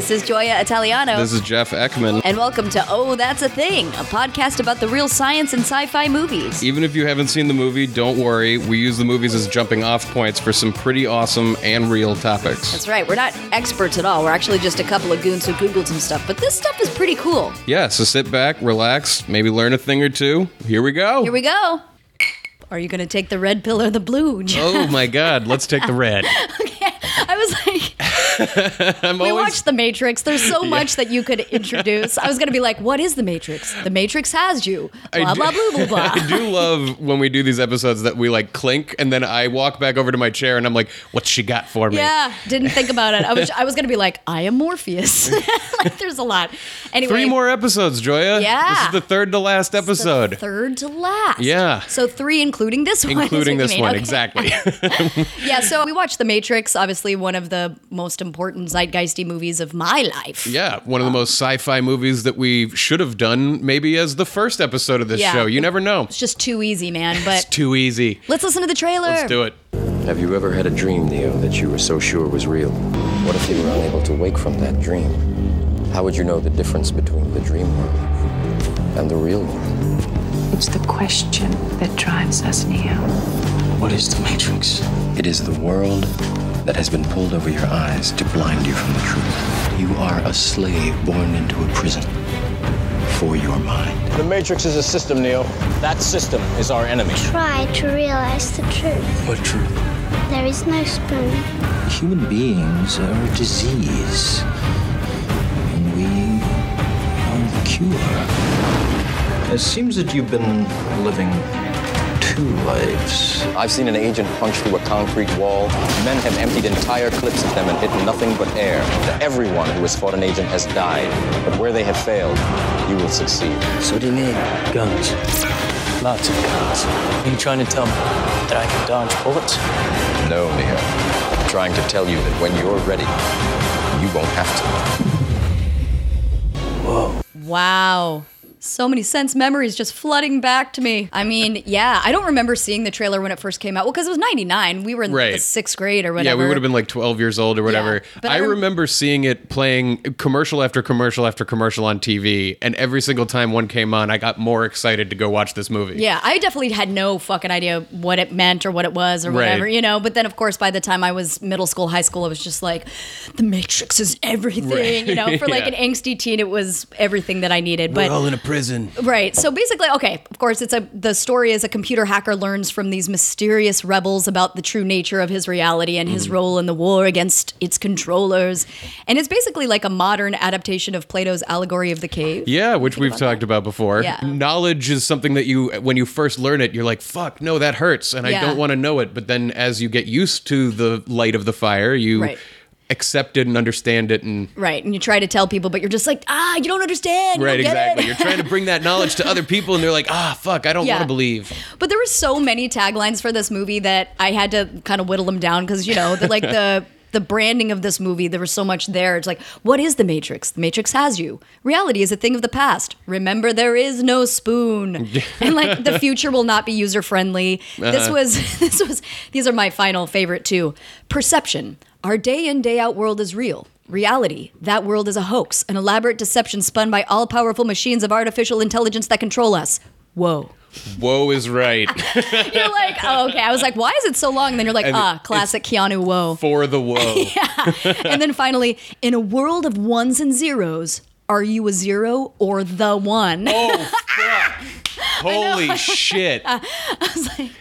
This is Joya Italiano. This is Jeff Ekman. and welcome to Oh, That's a Thing, a podcast about the real science in sci fi movies. Even if you haven't seen the movie, don't worry. We use the movies as jumping off points for some pretty awesome and real topics. That's right, we're not experts at all. We're actually just a couple of goons who Googled some stuff, but this stuff is pretty cool. Yeah, so sit back, relax, maybe learn a thing or two. Here we go. Here we go. Are you going to take the red pill or the blue? oh my god, let's take the red. Okay. I was like, I'm we always watched The Matrix. There's so much that you could introduce. I was going to be like, what is The Matrix? The Matrix has you. Blah, I blah, blah, blah, I do love when we do these episodes that we like clink and then I walk back over to my chair and I'm like, what's she got for me? Yeah, didn't think about it. I was I was gonna be like, I am Morpheus. like, there's a lot. Anyway, Three more episodes, Joya. Yeah. This is the third to last episode. third to last. Yeah. So three, including this one. Including this one, Okay. exactly. Yeah. So we watched The Matrix. Obviously, one of the most important zeitgeisty movies of my life. Yeah, one of the most sci-fi movies that we should have done maybe as the first episode of this Yeah. show. You never know. It's just too easy, man. It's But too easy. let's listen to the trailer. Let's do it. Have you ever had a dream, Neo, that you were so sure was real? What if you were unable to wake from that dream? How would you know the difference between the dream world and the real world? It's the question that drives us, Neo. What is the Matrix? It is the world that has been pulled over your eyes to blind you from the truth. You are a slave born into a prison for your mind. The Matrix is a system, Neo. That system is our enemy. try to realize the truth. What truth? There is no spoon. Human beings are a disease, and we are the cure. It seems that you've been living two lives. I've seen an agent punch through a concrete wall. Men have emptied entire clips of them and hit nothing but air. Everyone who has fought an agent has died. But where they have failed, you will succeed. So what do you mean? Guns. Lots of guns. Are you trying to tell me that I can dodge bullets? No, Neo. I'm trying to tell you that when you're ready, you won't have to. Whoa. Wow. So many sense memories just flooding back to me. I mean, yeah, I don't remember seeing the trailer when it first came out. Well, because it was 99. We were in the sixth grade or whatever. Yeah, we would have been like 12 years old or whatever. but I, I rem- remember seeing it playing commercial after commercial after commercial on TV, and every single time one came on, I got more excited to go watch this movie. Yeah, I definitely had no fucking idea what it meant or what it was or Right. whatever, you know. But then, of course, by the time I was middle school, high school, it was just like, the Matrix is everything, Right. you know. For like Yeah. an angsty teen, it was everything that I needed. But in a prison. Right. So basically, okay, of course, it's a the story is a computer hacker learns from these mysterious rebels about the true nature of his reality and his mm. role in the war against its controllers. And it's basically like a modern adaptation of Plato's allegory of the cave. Yeah, which we've talked about before. Yeah. Knowledge is something that you, when you first learn it, you're like, fuck, no, that hurts, and I don't want to know it. But then as you get used to the light of the fire, you Right. Accept it and understand it and Right. And you try to tell people, but you're just like, ah, you don't understand. You Right, don't exactly. You're trying to bring that knowledge to other people, and they're like, "Ah, fuck, I don't Yeah. want to believe." But there were so many taglines for this movie that I had to kind of whittle them down because you know, the, like the the branding of this movie, there was so much there. It's like, what is the Matrix? The Matrix has you. Reality is a thing of the past. Remember, there is no spoon, and like the future will not be user friendly. This Uh-huh. was this was these are my final favorite two. Perception. Our day in day out world is real. Reality. That world is a hoax, an elaborate deception spun by all powerful machines of artificial intelligence that control us. Whoa. Whoa is right You're like, oh, okay. I was like, why is it so long? And then you're like, And ah, classic Keanu Whoa. for the whoa. yeah. and then finally, in a world of ones and zeros, are you a zero or the one? Oh fuck! Holy shit! I was like,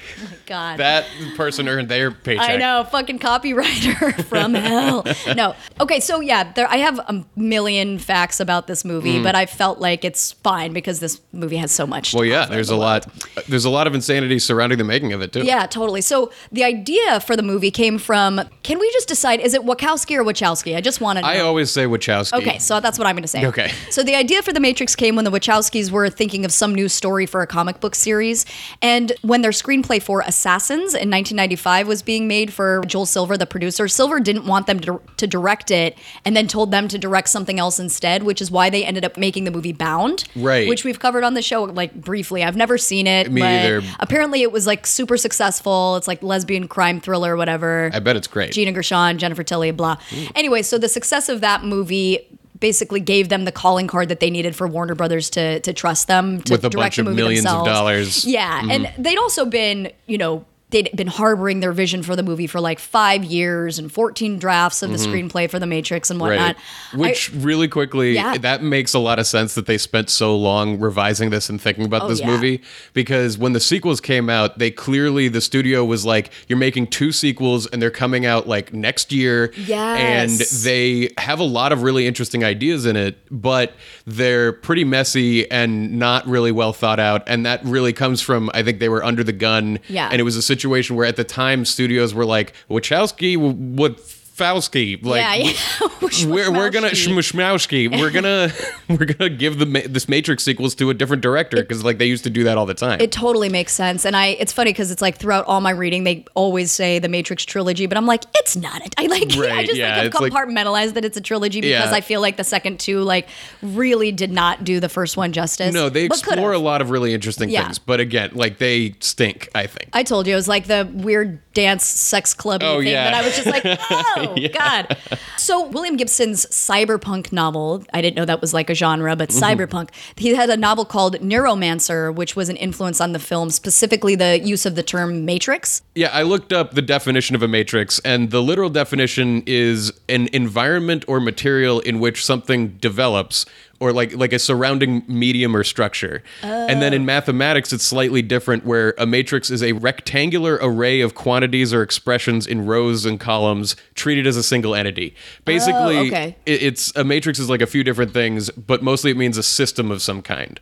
God. That person earned their paycheck. I know, fucking copywriter from hell. No. Okay, so yeah, there I have a million facts about this movie, but I felt like it's fine because this movie has so much. Mm. Well, yeah. There's the a world. lot. There's a lot of insanity surrounding the making of it too. Yeah, totally. So the idea for the movie came from. Can we just decide? Is it Wachowski or Wachowski? I just want to. know. I always say Wachowski. Okay, so that's what I'm going to say. Okay. So the idea for The Matrix came when the Wachowskis were thinking of some new story for a comic book series. And when their screenplay for A Assassins in 1995 was being made for Joel Silver, the producer. Silver didn't want them to, to direct it and then told them to direct something else instead, which is why they ended up making the movie Bound. Right. Which we've covered on the show like briefly. I've never seen it. Me but either. Apparently it was like super successful. It's like lesbian crime thriller whatever. I bet it's great. Gina Gershon, Jennifer Tilly, blah. Anyway, so the success of that movie basically gave them the calling card that they needed for Warner Brothers to to trust them to With a direct bunch the of movie millions of themselves. dollars. Yeah, and mm-hmm. they'd also been, you know, they'd been harboring their vision for the movie for like five years and 14 drafts of the screenplay for The Matrix and whatnot. Mm-hmm. Right. Which really quickly, Yeah. that makes a lot of sense that they spent so long revising this and thinking about Oh, this yeah. movie because when the sequels came out, they clearly the studio was like, "You're making two sequels and they're coming out like next year." And they have a lot of really interesting ideas in it, but they're pretty messy and not really well thought out. And that really comes from I think they were under the gun. Yeah. And it was a situation where at the time studios were like, Wachowski would. Fowski, like yeah, yeah. we're, we're gonna Schmashmowski. We're gonna we're gonna give the this Matrix sequels to a different director because like they used to do that all the time. It totally makes sense, and I. It's funny because it's like throughout all my reading, they always say the Matrix trilogy, but I'm like, it's not. A, I like. I just yeah, like have it's like- that it's a trilogy because Yeah. I feel like the second two like really did not do the first one justice. no, they explore a lot of really interesting Yeah. things, but again, like they stink. I think. I told you it was like the weird dance sex club Oh, thing yeah. that I was just like, oh god. So William Gibson's cyberpunk novel, I didn't know that was like a genre, but Mm-hmm. cyberpunk. He had a novel called Neuromancer, which was an influence on the film, specifically the use of the term matrix. Yeah, I looked up the definition of a matrix, and the literal definition is an environment or material in which something develops, or like like a surrounding medium or structure. And then in oh. mathematics, it's slightly different, where a matrix is a rectangular array of quantities or expressions in rows and columns treated as a single entity. Basically, Oh, okay. it- it's a matrix is like a few different things, but mostly it means a system of some kind.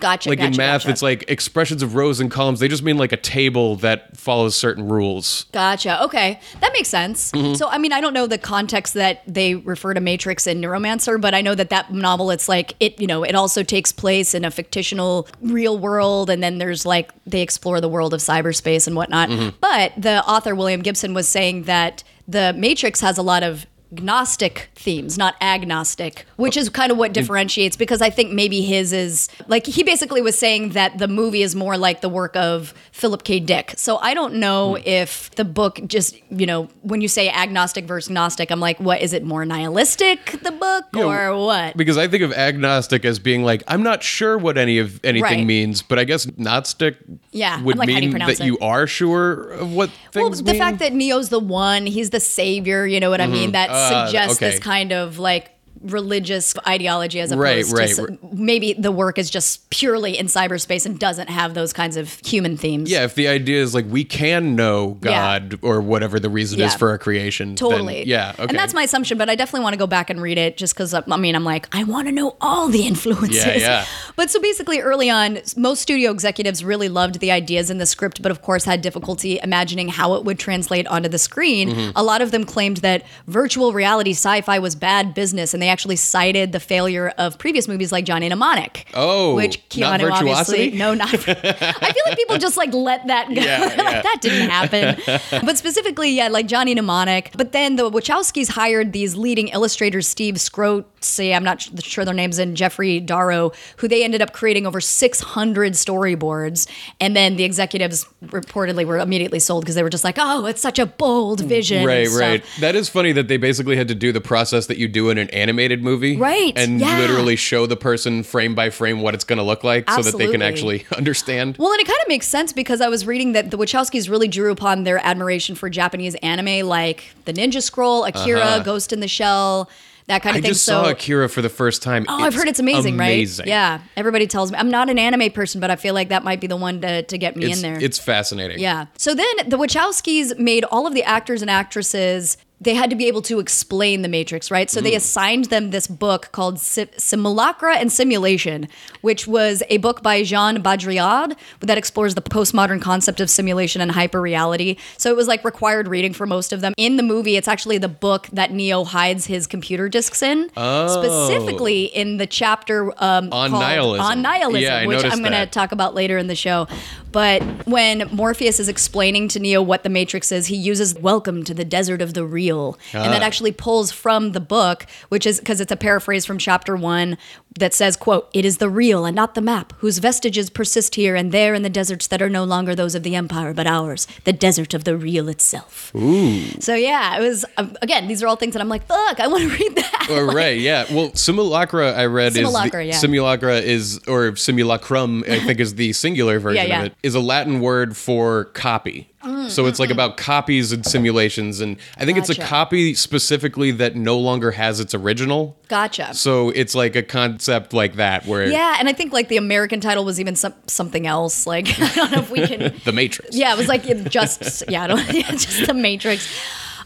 Gotcha. Like in math, gotcha. it's like expressions of rows and columns. They just mean like a table that follows certain rules. Gotcha. Okay. That makes sense. Mm-hmm. So, I mean, I don't know the context that they refer to Matrix and Neuromancer, but I know that that novel, it's like, it, you know, it also takes place in a fictional real world. And then there's like, they explore the world of cyberspace and whatnot. Mm-hmm. But the author, William Gibson, was saying that the Matrix has a lot of gnostic themes, not agnostic, which is kind of what differentiates because I think maybe his is like he basically was saying that the movie is more like the work of Philip K. Dick. So I don't know Hmm. if the book just, you know, when you say agnostic versus gnostic, I'm like, what is it more nihilistic, the book, or what? Because I think of agnostic as being like I'm not sure what any of anything Right. means, but I guess gnostic Yeah, would like, you mean pronounce that it? you are sure of what Well, things the mean. fact that Neo's the one, he's the savior, you know what I mean? That Uh, suggests this kind of like religious ideology as Right, opposed right, to right. maybe the work is just purely in cyberspace and doesn't have those kinds of human themes. yeah, if the idea is like we can know Yeah. God or whatever the reason is for our creation, then Totally. yeah, okay. And that's my assumption, but I definitely want to go back and read it just because, I mean, I'm like, I want to know all the influences. Yeah, yeah. But so basically, early on, most studio executives really loved the ideas in the script, but of course had difficulty imagining how it would translate onto the screen. Mm-hmm. A lot of them claimed that virtual reality sci fi was bad business, and they actually cited the failure of previous movies like Johnny Mnemonic. Oh, which not Keanu obviously. No, not. I feel like people just like let that go. Yeah, like, yeah. that didn't happen. but specifically, yeah, like Johnny Mnemonic. But then the Wachowskis hired these leading illustrators, Steve Skroce, I'm not sure their names, and Jeffrey Darrow, who they ended up creating over 600 storyboards. And then the executives reportedly were immediately sold because they were just like, oh, it's such a bold mm, vision. Right, right. That is funny that they basically had to do the process that you do in an animated movie. Right, And yeah. literally show the person frame by frame what it's going to look like so that they can actually understand. Well, and it kind of makes sense because I was reading that the Wachowskis really drew upon their admiration for Japanese anime like The Ninja Scroll, Akira, Ghost in the Shell, that kind Uh-huh. I of thing. just so, saw Akira for the first time. Oh, I've heard it's amazing, amazing. right? Yeah. Everybody tells me. I'm not an anime person, but I feel like that might be the one to, to get me It's, in there. it's fascinating. yeah. So then the Wachowskis made all of the actors and actresses they had to be able to explain the Matrix, right? So they assigned them this book called Simulacra and Simulation, which was a book by Jean Baudrillard that explores the postmodern concept of simulation and hyperreality. So it was like required reading for most of them. In the movie, it's actually the book that Neo hides his computer disks in, specifically in the chapter um, On called nihilism. On nihilism, Yeah, which I'm going to talk about later in the show. But when Morpheus is explaining to Neo what the Matrix is, he uses "Welcome to the desert of the real," and that Ah. actually pulls from the book, which is because it's a paraphrase from chapter one that says, "quote It is the real and not the map, whose vestiges persist here and there in the deserts that are no longer those of the empire but ours, the desert of the real itself." Ooh. So yeah, it was um, again. These are all things that I'm like, "Fuck, I want to read that." Oh, right, yeah. Well, simulacra I read Simulacra, is yeah. simulacra is or simulacrum I think is the singular version yeah. of it is a Latin word for copy. so it's like about copies and simulations and I think it's a Mm, copy specifically that no longer has its original. Gotcha. So it's like a concept like that where Yeah, and I think like the American title was even some, something else. Like I don't know if we can. the Matrix. Yeah, it was like just yeah, I don't, yeah, just the Matrix.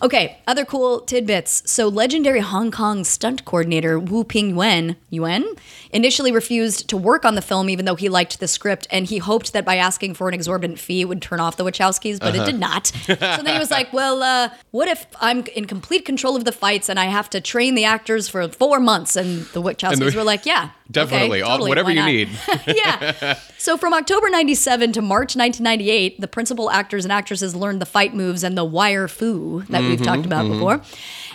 Okay, other cool tidbits. So, legendary Hong Kong stunt coordinator Wu Ping Yuen, Yuen initially refused to work on the film even though he liked the script and he hoped that by asking for an exorbitant fee it would turn off the Wachowskis, but Uh-huh. it did not. so then he was like, "Well, uh, what if I'm in complete control of the fights and I have to train the actors for four months?" And the Wachowskis the- were like, "Yeah, Definitely. okay, All- whatever you need. yeah. So from October 97 to March 1998, the principal actors and actresses learned the fight moves and the wire fu that we've mm-hmm, talked about mm-hmm. before.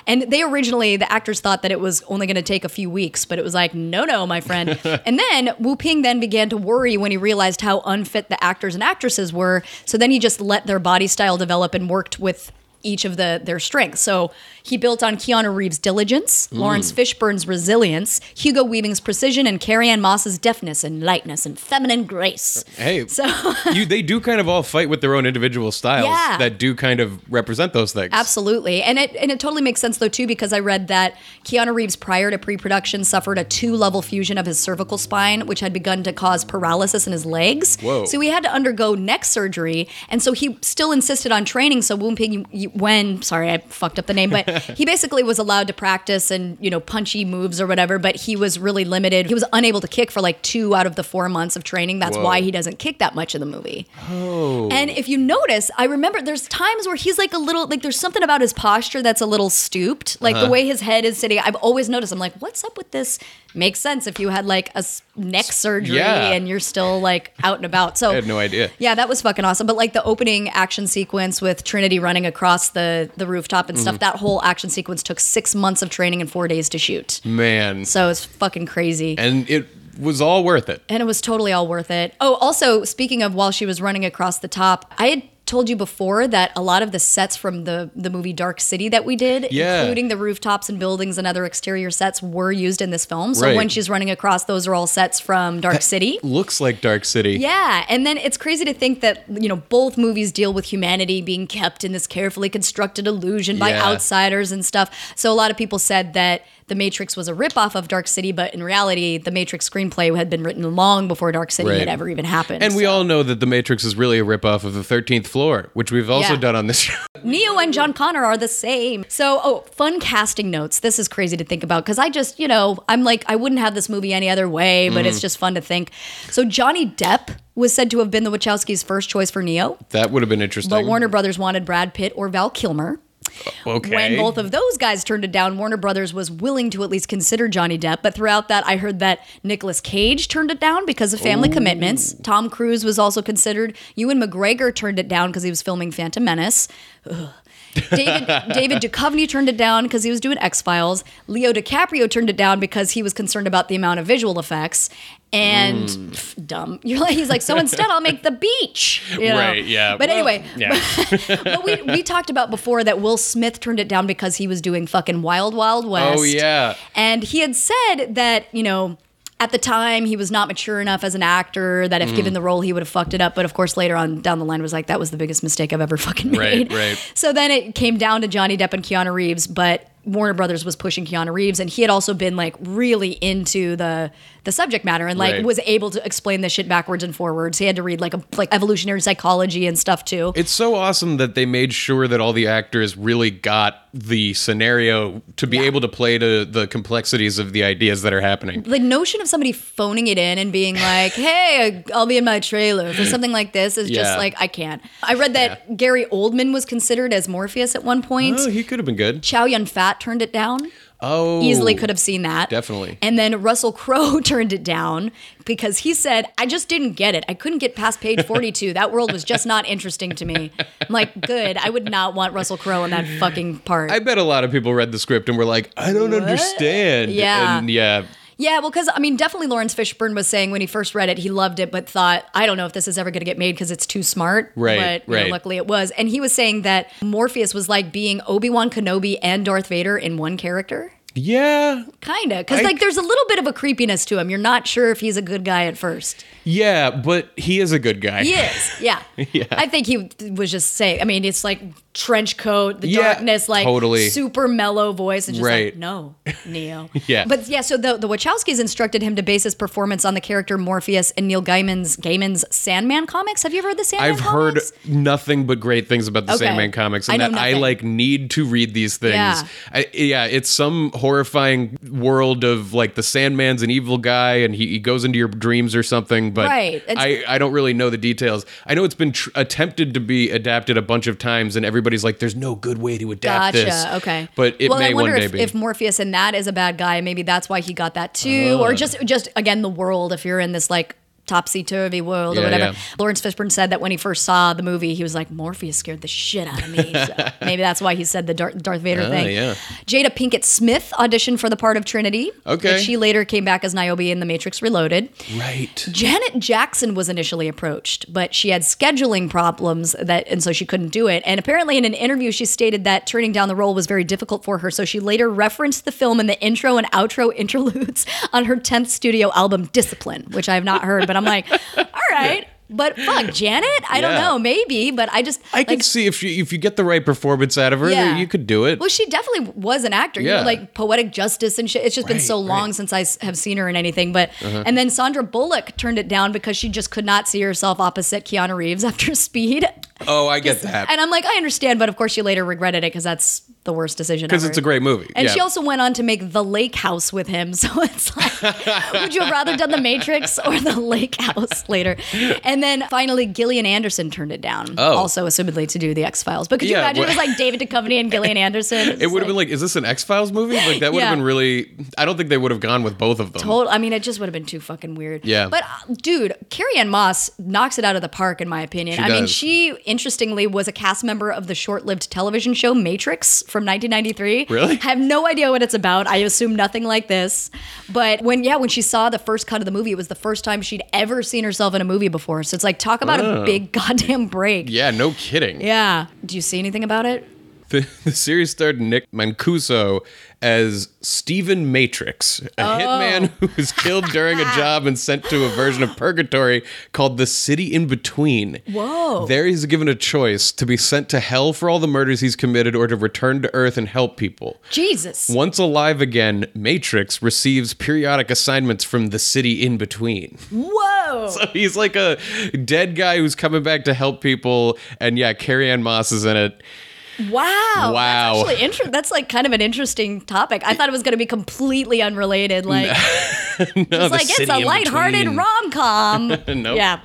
And they originally, the actors thought that it was only going to take a few weeks, but it was like, no, no, my friend. and then Wu Ping then began to worry when he realized how unfit the actors and actresses were. So then he just let their body style develop and worked with each of the their strengths. So he built on Keanu Reeves' diligence, Laurence mm. Fishburne's resilience, Hugo Weaving's precision, and Carrie Ann Moss's deftness and lightness and feminine grace. Uh, hey, So you they do kind of all fight with their own individual styles Yeah. that do kind of represent those things. Absolutely. And it and it totally makes sense though too because I read that Keanu Reeves prior to pre-production suffered a two-level fusion of his cervical spine which had begun to cause paralysis in his legs. Whoa. So he had to undergo neck surgery and so he still insisted on training so Wu Ping when sorry I fucked up the name but he basically was allowed to practice and you know punchy moves or whatever but he was really limited. He was unable to kick for like 2 out of the 4 months of training. That's Whoa. why he doesn't kick that much in the movie. Oh. And if you notice, I remember there's times where he's like a little like there's something about his posture that's a little stooped, like Uh-huh. the way his head is sitting. I've always noticed. I'm like, what's up with this? Makes sense if you had like a neck surgery Yeah. and you're still like out and about. So I had no idea. Yeah, that was fucking awesome. But like the opening action sequence with Trinity running across the the rooftop and Mm-hmm. stuff, that whole action sequence took six months of training and four days to shoot. Man. So it's fucking crazy. and it was all worth it. And it was totally all worth it. Oh, also, speaking of while she was running across the top, I had told you before that a lot of the sets from the the movie Dark City that we did, Yeah. including the rooftops and buildings and other exterior sets, were used in this film. So Right. when she's running across, those are all sets from Dark City. Looks like Dark City. Yeah, and then it's crazy to think that you know both movies deal with humanity being kept in this carefully constructed illusion by Yeah. outsiders and stuff. So a lot of people said that The Matrix was a ripoff of Dark City, but in reality, the Matrix screenplay had been written long before Dark City Right. had ever even happened. And we all know that The Matrix is really a ripoff of The 13th Floor, which we've also Yeah. done on this show. Neo and John Connor are the same. So, oh, fun casting notes. This is crazy to think about because I just, you know, I'm like, I wouldn't have this movie any other way, but Mm. it's just fun to think. So, Johnny Depp was said to have been the Wachowskis' first choice for Neo, That would have been interesting. but Warner Brothers wanted Brad Pitt or Val Kilmer. Uh, okay. When both of those guys turned it down, Warner Brothers was willing to at least consider Johnny Depp. But throughout that, I heard that Nicolas Cage turned it down because of family commitments. Tom Cruise was also considered. Ewan McGregor turned it down because he was filming Phantom Menace. Ugh. David David Duchovny turned it down because he was doing X Files. Leo DiCaprio turned it down because he was concerned about the amount of visual effects. And Hmm. pff, dumb, you're like he's like so instead I'll make the beach. you know? Right, yeah. But Well, anyway, yeah. but we, we talked about before that Will Smith turned it down because he was doing fucking Wild Wild West. Oh, yeah. And he had said that, you know, at the time he was not mature enough as an actor that if Mm. given the role he would have fucked it up. But of course later on down the line was like, that was the biggest mistake I've ever fucking made Right, right. So then it came down to Johnny Depp and Keanu Reeves, but Warner Brothers was pushing Keanu Reeves, and he had also been like really into the the subject matter and like Right. was able to explain this shit backwards and forwards. He had to read like a like evolutionary psychology and stuff too. It's so awesome that they made sure that all the actors really got the scenario to be able to play to the complexities of the ideas that are happening. the notion of somebody phoning it in and being like, "Hey, I'll be in my trailer" for something like this is just like I can't. I read that Gary Oldman was considered as Morpheus at one point. Oh, he could have been good. Chow Yun Fat turned it down. Oh, Easily could have seen that. Definitely. And then Russell Crowe turned it down because he said, I just didn't get it. I couldn't get past page 42. that world was just not interesting to me. I'm like, good. I would not want Russell Crowe in that fucking part. I bet a lot of people read the script and were like, I don't understand. Yeah. And yeah. Yeah, well, because I mean, definitely Laurence Fishburne was saying when he first read it, he loved it, but thought, I don't know if this is ever going to get made because it's too smart. Right, But you know, luckily it was. And he was saying that Morpheus was like being Obi Wan Kenobi and Darth Vader in one character. Yeah. Kind of. Because, like, there's a little bit of a creepiness to him. You're not sure if he's a good guy at first. Yeah, but he is a good guy. He is. Yeah. Yeah. I think he was just saying, I mean, it's like trench coat, the Yeah, darkness, like totally. super mellow voice, and just Right. like, no, Neo. Yeah. But yeah, so the, the Wachowskis instructed him to base his performance on the character Morpheus in Neil Gaiman's Gaiman's Sandman comics. Have you ever heard the Sandman I've heard nothing but great things about the Okay. Sandman comics, and know that I like need to read these things. Yeah. I, yeah, it's some horrifying world of like the Sandman's an evil guy, and he, he goes into your dreams or something. But Right. I I don't really know the details. I know it's been tr- attempted to be adapted a bunch of times, and everybody's like, "There's no good way to adapt Gotcha. this." Okay. but it well, may I wonder one day if, be. if Morpheus in that is a bad guy, maybe that's why he got that too, or uh. just just again the world. If you're in this like topsy turvy world or whatever. yeah. Laurence Fishburne said that when he first saw the movie, he was like, Morpheus scared the shit out of me. So maybe that's why he said the Darth, Darth Vader Ah, thing. yeah. Jada Pinkett Smith auditioned for the part of Trinity. Okay. And she later came back as Niobe in The Matrix Reloaded. right. Janet Jackson was initially approached, but she had scheduling problems that and so she couldn't do it. And apparently in an interview she stated that turning down the role was very difficult for her, so she later referenced the film in the intro and outro interludes on her 10th studio album Discipline, which I have not heard, but I'm like, all right. But fuck, Janet? I don't know, maybe, but I just I could see if you if you get the right performance out of her, Yeah. you could do it. Well, she definitely was an actor. You know, Yeah. like poetic justice and shit. It's just been so long right. since I have seen her in anything. But Uh-huh. and then Sandra Bullock turned it down because she just could not see herself opposite Keanu Reeves after Speed. Oh, I get that. And I'm like, I understand, but of course she later regretted it because that's the worst decision. Because ever. it's a great movie. And yeah. she also went on to make The Lake House with him. So it's like, would you have rather done The Matrix or The Lake House later? And then finally, Gillian Anderson turned it down. Oh. Also, assumedly to do The X Files. But could you Yeah, imagine it was like David Duchovny and Gillian Anderson? It would have been like, is this an X Files movie? Like that would have Yeah. been really. I don't think they would have gone with both of them. Total, I mean, it just would have been too fucking weird. Yeah. But uh, dude, Carrie Ann Moss knocks it out of the park, in my opinion. She I mean, she interestingly was a cast member of the short-lived television show Matrix from 1993. Really? I have no idea what it's about. I assume nothing like this. But when yeah, when she saw the first cut of the movie, it was the first time she'd ever seen herself in a movie before. So it's like talk about a oh. big goddamn break. Oh. Yeah, no kidding. Yeah. Do you see anything about it? The, the series starred Nick Mancuso as Stephen Matrix, a Oh. hitman who was killed during a job and sent to a version of purgatory called the City in Between. Whoa. There he's given a choice to be sent to hell for all the murders he's committed or to return to Earth and help people. Jesus. Once alive again, Matrix receives periodic assignments from the city in between. Whoa. So he's like a dead guy who's coming back to help people, and yeah, Carrie Ann Moss is in it. Wow. Wow. That's actually inter- that's like kind of an interesting topic. I thought it was going to be completely unrelated. Like, No, it's like it's a lighthearted rom com. Nope. Yeah.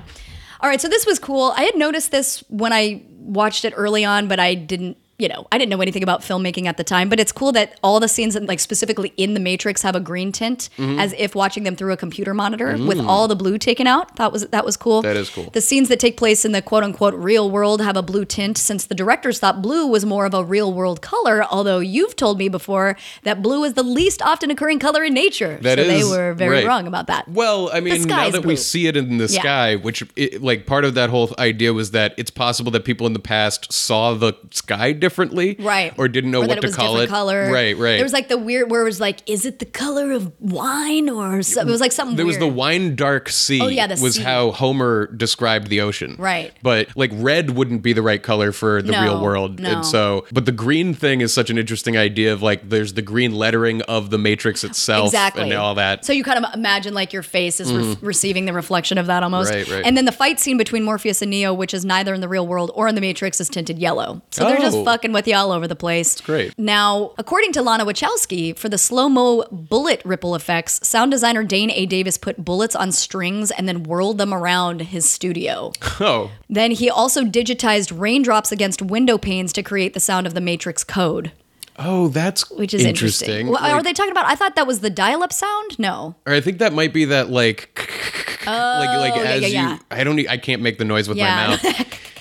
All right. So this was cool. I had noticed this when I watched it early on, but I didn't. You know, I didn't know anything about filmmaking at the time, but it's cool that all the scenes, like specifically in the Matrix, have a green tint, Mm-hmm. as if watching them through a computer monitor with all the blue taken out. That was that was cool. Mm. That is cool. The scenes that take place in the quote unquote real world have a blue tint since the directors thought blue was more of a real world color, although you've told me before that blue is the least often occurring color in nature. That so they were very right. wrong about that. Well, I mean, now is that we see it in the Yeah. sky, which it, like part of that whole idea was that it's possible that people in the past saw the sky differently differently, Right. Or didn't know Or what it to was call it, color. right? Right. There was like the weird where it was like, is it the color of wine or something? It was like something There was the wine dark sea. Oh, yeah, the was sea. how Homer described the ocean. Right. But like red wouldn't be the right color for the No, real world. no. And so but the green thing is such an interesting idea of like there's the green lettering of the matrix itself exactly and all that. So you kind of imagine like your face is re- mm-hmm. receiving the reflection of that almost. Right, right. And then the fight scene between Morpheus and Neo, which is neither in the real world or in the Matrix, is tinted yellow. So they're just Oh. Fucking with you all over the place. That's great. Now, according to Lana Wachowski, for the slow mo bullet ripple effects, sound designer Dane A. Davis put bullets on strings and then whirled them around his studio. oh. then he also digitized raindrops against window panes to create the sound of the Matrix code. Oh, that's Which is interesting. interesting. Well, are they talking about? I thought that was the dial-up sound. No, or I think that might be that like like like Oh, yeah, as yeah, you yeah. I don't I can't make the noise with my mouth.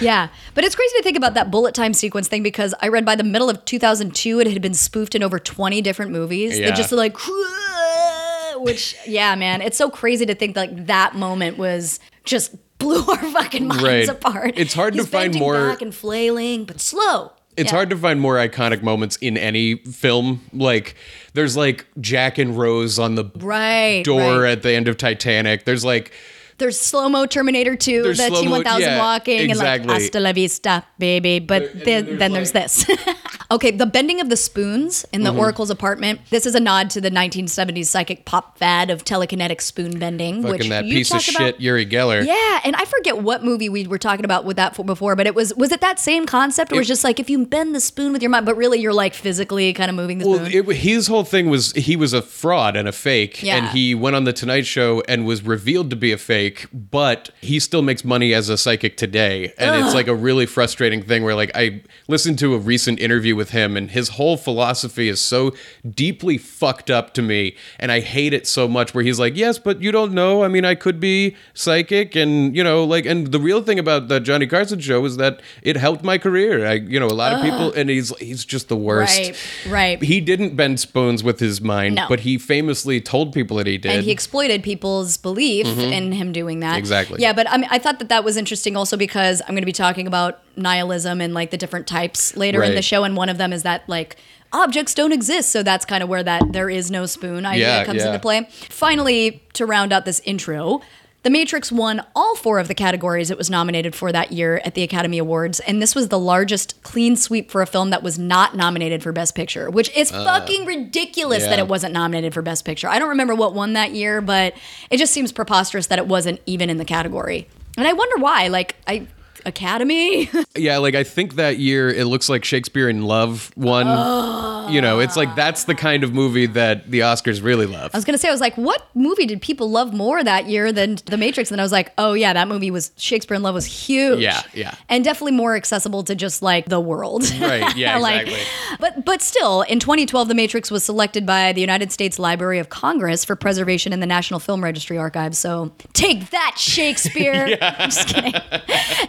Yeah, but it's crazy to think about that bullet time sequence thing because I read by the middle of 2002 it had been spoofed in over 20 different movies. Yeah. They just like, which yeah, man, it's so crazy to think like that moment was just blew our fucking minds Right. apart. It's hard to find more- back and flailing, but slow. It's Yeah. hard to find more iconic moments in any film. Like there's like Jack and Rose on the right door right. at the end of Titanic. There's like There's slow mo Terminator 2, There's the slow-mo- T1000 yeah, walking, exactly. and like hasta la vista, baby. But then, then there's, this. okay, the bending of the spoons in Mm-hmm. the Oracle's apartment. This is a nod to the 1970s psychic pop fad of telekinetic spoon bending, which that you piece of about. shit Uri Geller. Yeah, and I forget what movie we were talking about with that for before, but it was was it that same concept? Or it was just like if you bend the spoon with your mind, but really you're like physically kind of moving the Well, spoon. it, his whole thing was he was a fraud and a fake, Yeah. and he went on the Tonight Show and was revealed to be a fake, but he still makes money as a psychic today, and it's like a really frustrating thing where like I listened to a recent interview with him, and his whole philosophy is so deeply fucked up to me, and I hate it so much. Where he's like, "Yes, but you don't know. I mean, I could be psychic, and you know, like, and the real thing about the Johnny Carson show is that it helped my career. I, you know, a lot of people, and he's he's just the worst." Right, right. He didn't bend spoons with his mind, No. but he famously told people that he did. and he exploited people's belief in him doing that. Mm-hmm. Exactly. Yeah, but I mean, I thought that that was interesting also because I'm going to be talking about nihilism and like the different types later in the show, and one of them is that like objects don't exist, so that's kind of where that there is no spoon idea Yeah, comes yeah. into play. Finally, to round out this intro. The Matrix won all four of the categories it was nominated for that year at the Academy Awards, and this was the largest clean sweep for a film that was not nominated for Best Picture, which is fucking ridiculous that Uh, it wasn't nominated for Best Picture. I don't remember what won that year, but it just seems preposterous that it wasn't even in the category. And I wonder why. Like, I Academy. yeah, like I think that year it looks like Shakespeare in Love won. Oh. You know, it's like that's the kind of movie that the Oscars really love. I was gonna say, I was like, what movie did people love more that year than The Matrix? And then I was like, oh yeah, that movie was Shakespeare in Love was huge. Yeah, yeah. and definitely more accessible to just like the world. Right, yeah, Like, exactly. But but still, in 2012, The Matrix was selected by the United States Library of Congress for preservation in the National Film Registry Archives. So take that, Shakespeare. I'm just kidding.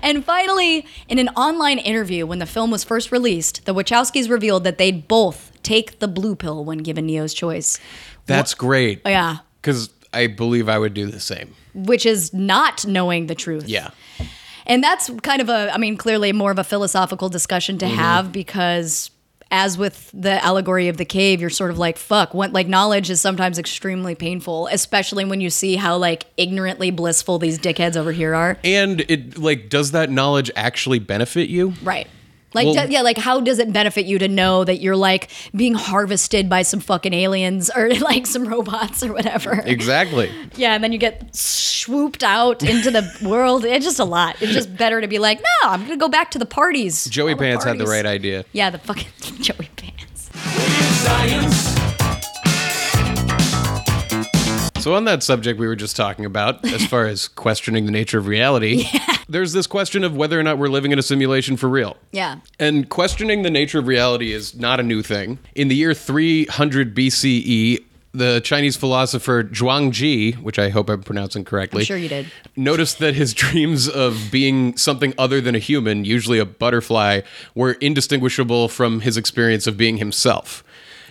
And finally, in an online interview when the film was first released, the Wachowskis revealed that they'd both take the blue pill when given Neo's choice. That's great. Yeah. Because I believe I would do the same. Which is not knowing the truth. Yeah. And that's kind of a, I mean, clearly more of a philosophical discussion Mm-hmm. to have because, as with the allegory of the cave, you're sort of like, fuck, what, like, knowledge is sometimes extremely painful, especially when you see how, like, ignorantly blissful these dickheads over here are. And it like does that knowledge actually benefit you? Right. Like, Well- do- yeah, like, how does it benefit you to know that you're, like, being harvested by some fucking aliens or, like, some robots or whatever? Exactly. Yeah, and then you get swooped out into the world. It's just a lot. It's just better to be like, no, I'm gonna go back to the parties. Joey All the Pants had the right idea. Yeah, the fucking Joey Pants. So on that subject we were just talking about, as far as questioning the nature of reality, there's this question of whether or not we're living in a simulation for real. Yeah. And questioning the nature of reality is not a new thing. In the year 300 BCE, the Chinese philosopher Zhuangzi, which I hope I'm pronouncing correctly, I'm sure you did. noticed that his dreams of being something other than a human, usually a butterfly, were indistinguishable from his experience of being himself.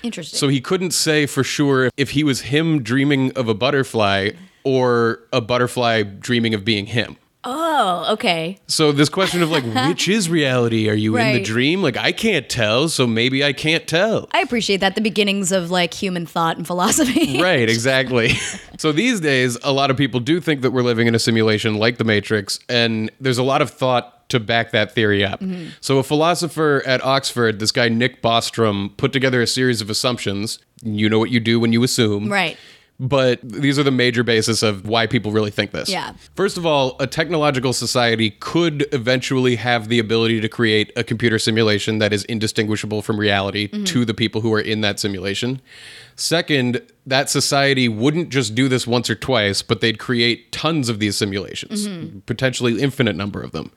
Interesting. So he couldn't say for sure if he was him dreaming of a butterfly or a butterfly dreaming of being him. Oh, okay. So this question of like which is reality? Are you in the Right. dream? Like I can't tell, so maybe I can't tell. I appreciate that. The beginnings of like human thought and philosophy. Right, exactly. so these days, a lot of people do think that we're living in a simulation like the Matrix, and there's a lot of thought to back that theory up. Mm-hmm. So, a philosopher at Oxford, this guy Nick Bostrom, put together a series of assumptions. You know what you do when you assume. Right. But these are the major basis of why people really think this. Yeah. First of all, a technological society could eventually have the ability to create a computer simulation that is indistinguishable from reality mm-hmm. to the people who are in that simulation. Second, that society wouldn't just do this once or twice, but they'd create tons of these simulations, mm-hmm. potentially infinite number of them.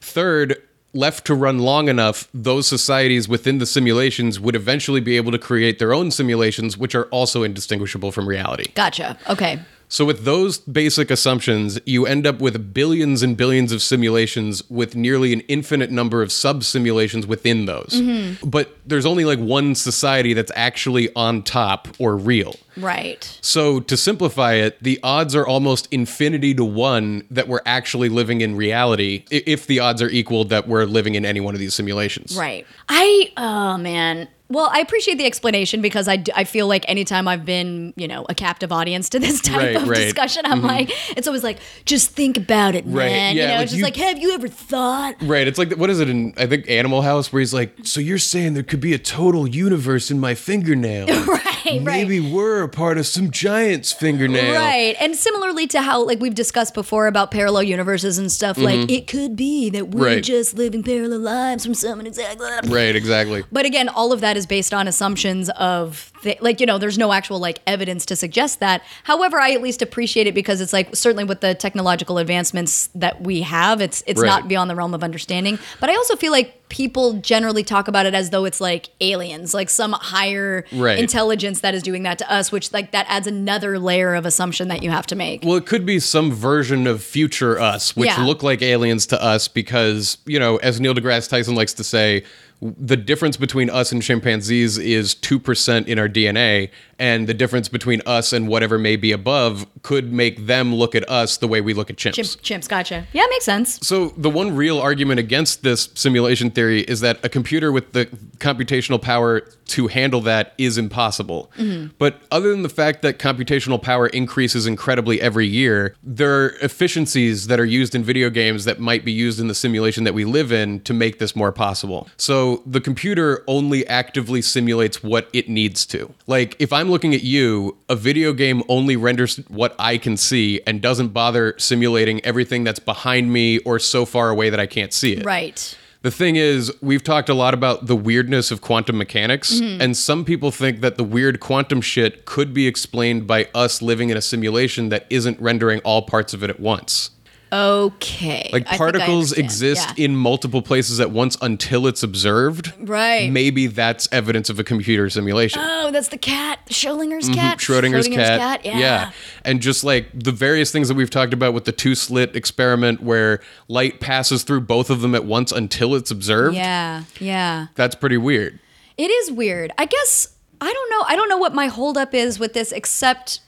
Third, left to run long enough, those societies within the simulations would eventually be able to create their own simulations, which are also indistinguishable from reality. Gotcha. Okay. So, with those basic assumptions, you end up with billions and billions of simulations with nearly an infinite number of sub simulations within those. Mm-hmm. But there's only like one society that's actually on top or real. Right. So, to simplify it, the odds are almost infinity to one that we're actually living in reality, if the odds are equal that we're living in any one of these simulations. Right. I, oh man. Well, I appreciate the explanation because I, d- I feel like anytime I've been, you know, a captive audience to this type Right, of right. discussion, I'm like, it's always like, just think about it, Right, man. yeah, you know, like it's just you- like, have you ever thought? Right. It's like, what is it in, I think, Animal House, where he's like, So you're saying there could be a total universe in my fingernail? Right, Maybe we're a part of some giant's fingernail. Right. And similarly to how, like, we've discussed before about parallel universes and stuff, like, it could be that we're Mm-hmm. Just living parallel lives from someone exactly. Right, exactly. But again, all of that is based on assumptions of like you know, there's no actual like evidence to suggest that. However, I at least appreciate it because it's like certainly with the technological advancements that we have, it's it's Right. not beyond the realm of understanding. But I also feel like people generally talk about it as though it's like aliens, like some higher Right. intelligence that is doing that to us, which like that adds another layer of assumption that you have to make. Well, it could be some version of future us, which Yeah. look like aliens to us because, you know, as Neil deGrasse Tyson likes to say, the difference between us and chimpanzees is 2% in our DNA, and the difference between us and whatever may be above could make them look at us the way we look at chimps. Chimps, chimps, gotcha. Yeah, makes sense. So the one real argument against this simulation theory is that a computer with the computational power to handle that is impossible. Mm-hmm. But other than the fact that computational power increases incredibly every year, there are efficiencies that are used in video games that might be used in the simulation that we live in to make this more possible. So the computer only actively simulates what it needs to. Like if I'm looking at you, a video game only renders what I can see and doesn't bother simulating everything that's behind me or so far away that I can't see it. Right. The thing is, we've talked a lot about the weirdness of quantum mechanics, mm-hmm. and some people think that the weird quantum shit could be explained by us living in a simulation that isn't rendering all parts of it at once. Okay. Like I think I particles exist Yeah. in multiple places at once until it's observed. Right. Maybe that's evidence of a computer simulation. Oh, that's the cat, Schrodinger's cat. Mm-hmm. Schrodinger's, cat. yeah Yeah. And just like the various things that we've talked about with the two slit experiment where light passes through both of them at once until it's observed. Yeah. Yeah. That's pretty weird. It is weird. I guess I don't know. I don't know what my holdup is with this, except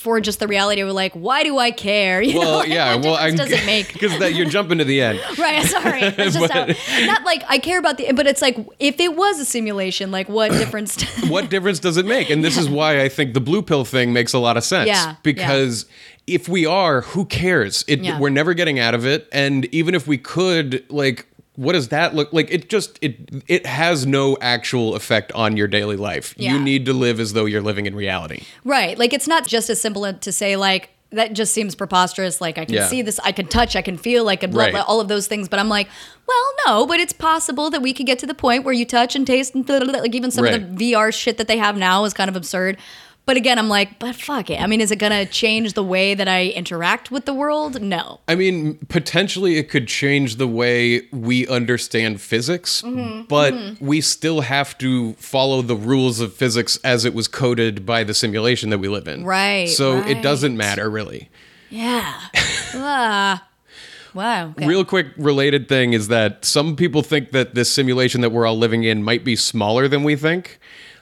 for just the reality of like, why do I care? You Well, like, yeah, well, I difference does it make? because that you're jumping to the end. Right, sorry. Just But- how, not like I care about the, but it's like if it was a simulation, like what difference? what difference does it make? And this is why I think the blue pill thing makes a lot of sense. Yeah, Because if we are, who cares? It, Yeah. We're never getting out of it. And even if we could, like, what does that look like? It just it it has no actual effect on your daily life. Yeah. You need to live as though you're living in reality. right, like it's not just as simple to say like that just seems preposterous. Like I can Yeah. see this, I can touch, I can feel, I can blah, Right. blah, all of those things. But I'm like, well, no, but it's possible that we could get to the point where you touch and taste and blah, blah, blah. like even some Right. of the VR shit that they have now is kind of absurd. But again, I'm like, but fuck it. I mean, is it gonna change the way that I interact with the world? No. I mean, potentially it could change the way we understand physics, Mm-hmm. but we still have to follow the rules of physics as it was coded by the simulation that we live in. Right, So it doesn't matter really. Yeah. ah. Wow. okay. Real quick related thing is that some people think that this simulation that we're all living in might be smaller than we think.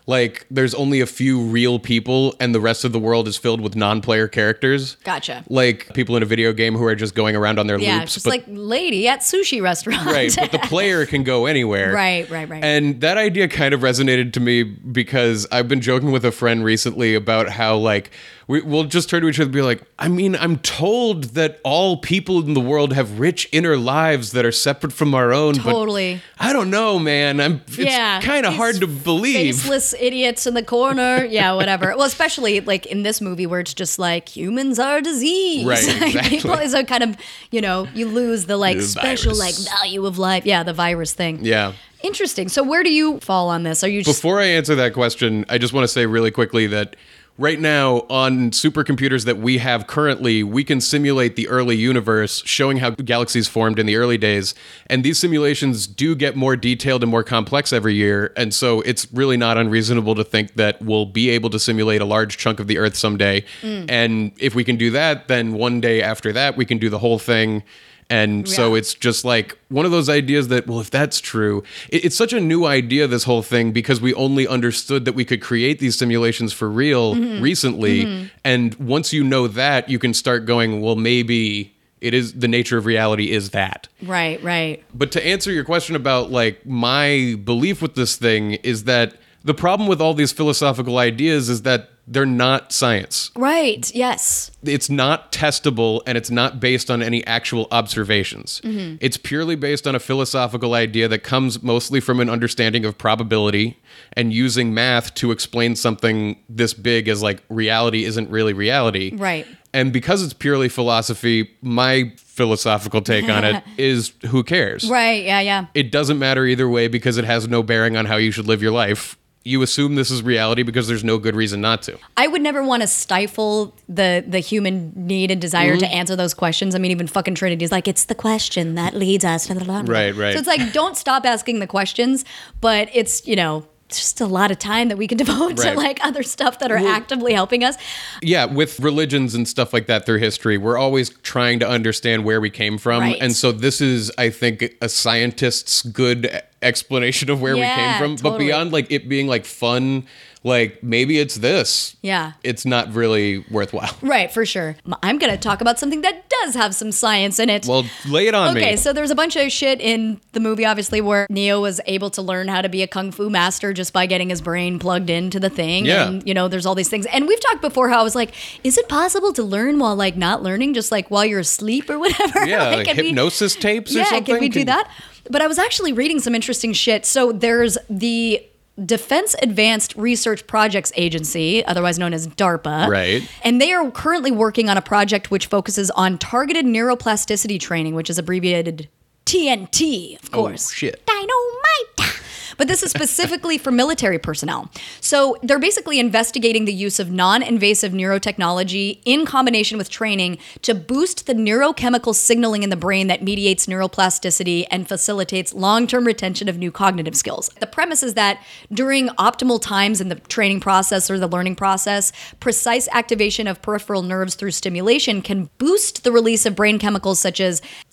Like there's only a few real people and the rest of the world is filled with non-player characters. Gotcha. Like people in a video game who are just going around on their Yeah, loops. it's just but- like lady at sushi restaurant. right, but the player can go anywhere. Right, right, right. And that idea kind of resonated to me because I've been joking with a friend recently about how like we, we'll just turn to each other and be like, I mean, I'm told that all people in the world have rich inner lives that are separate from our own. Totally. I don't know, man. I'm. Yeah, kind of hard to believe. Faceless idiots in the corner. Yeah, whatever. well, especially like in this movie where it's just like humans are disease. Right, exactly. People is a kind of you know you lose the like The special virus. like value of life. Yeah, the virus thing. Yeah. Interesting. So where do you fall on this? Are you just Before I answer that question, I just want to say really quickly that right now on supercomputers that we have currently, we can simulate the early universe, showing how galaxies formed in the early days. And these simulations do get more detailed and more complex every year. And so it's really not unreasonable to think that we'll be able to simulate a large chunk of the Earth someday. Mm. And if we can do that, then one day after that, we can do the whole thing. And so it's just like one of those ideas that, well, if that's true, it, it's such a new idea, this whole thing, because we only understood that we could create these simulations for real Mm-hmm. recently. And once you know that, you can start going, well, maybe it is the nature of reality is that. right, right. But to answer your question about like my belief with this thing is that the problem with all these philosophical ideas is that they're not science Right. Yes. it's not testable and it's not based on any actual observations. Mm-hmm. It's purely based on a philosophical idea that comes mostly from an understanding of probability and using math to explain something this big as like reality isn't really reality. Right. And because it's purely philosophy, my philosophical take on it is who cares? Right. Yeah. Yeah. It doesn't matter either way because it has no bearing on how you should live your life. You assume this is reality because there's no good reason not to. I would never want to stifle the the human need and desire Mm-hmm. to answer those questions. I mean, even fucking Trinity is like, it's the question that leads us to the Right, right. So it's like, don't stop asking the questions, but it's you know just a lot of time that we can devote to like other stuff that are actively helping us. yeah, with religions and stuff like that through history, we're always trying to understand where we came from. Right. And so this is, I think, a scientist's good explanation of where we came from. But beyond like it being like fun, like maybe it's this. Yeah. It's not really worthwhile. Right, for sure. I'm going to talk about something that does have some science in it. Well, lay it on me. Okay, so there's a bunch of shit in the movie, obviously, where Neo was able to learn how to be a kung fu master just by getting his brain plugged into the thing. Yeah. And, you know, there's all these things. And we've talked before how I was like, is it possible to learn while, like, not learning, just like while you're asleep or whatever? yeah, like, we- hypnosis tapes or yeah, something. can we do Can- that? But I was actually reading some interesting shit. So there's the Defense Advanced Research Projects Agency, otherwise known as DARPA. Right. And they are currently working on a project which focuses on targeted neuroplasticity training, which is abbreviated TNT, of oh, course. Oh, shit. Dynamite. But this is specifically for military personnel. So they're basically investigating the use of non invasive neurotechnology in combination with training to boost the neurochemical signaling in the brain that mediates neuroplasticity and facilitates long term retention of new cognitive skills. The premise is that during optimal times in the training process or the learning process, precise activation of peripheral nerves through stimulation can boost the release of brain chemicals such as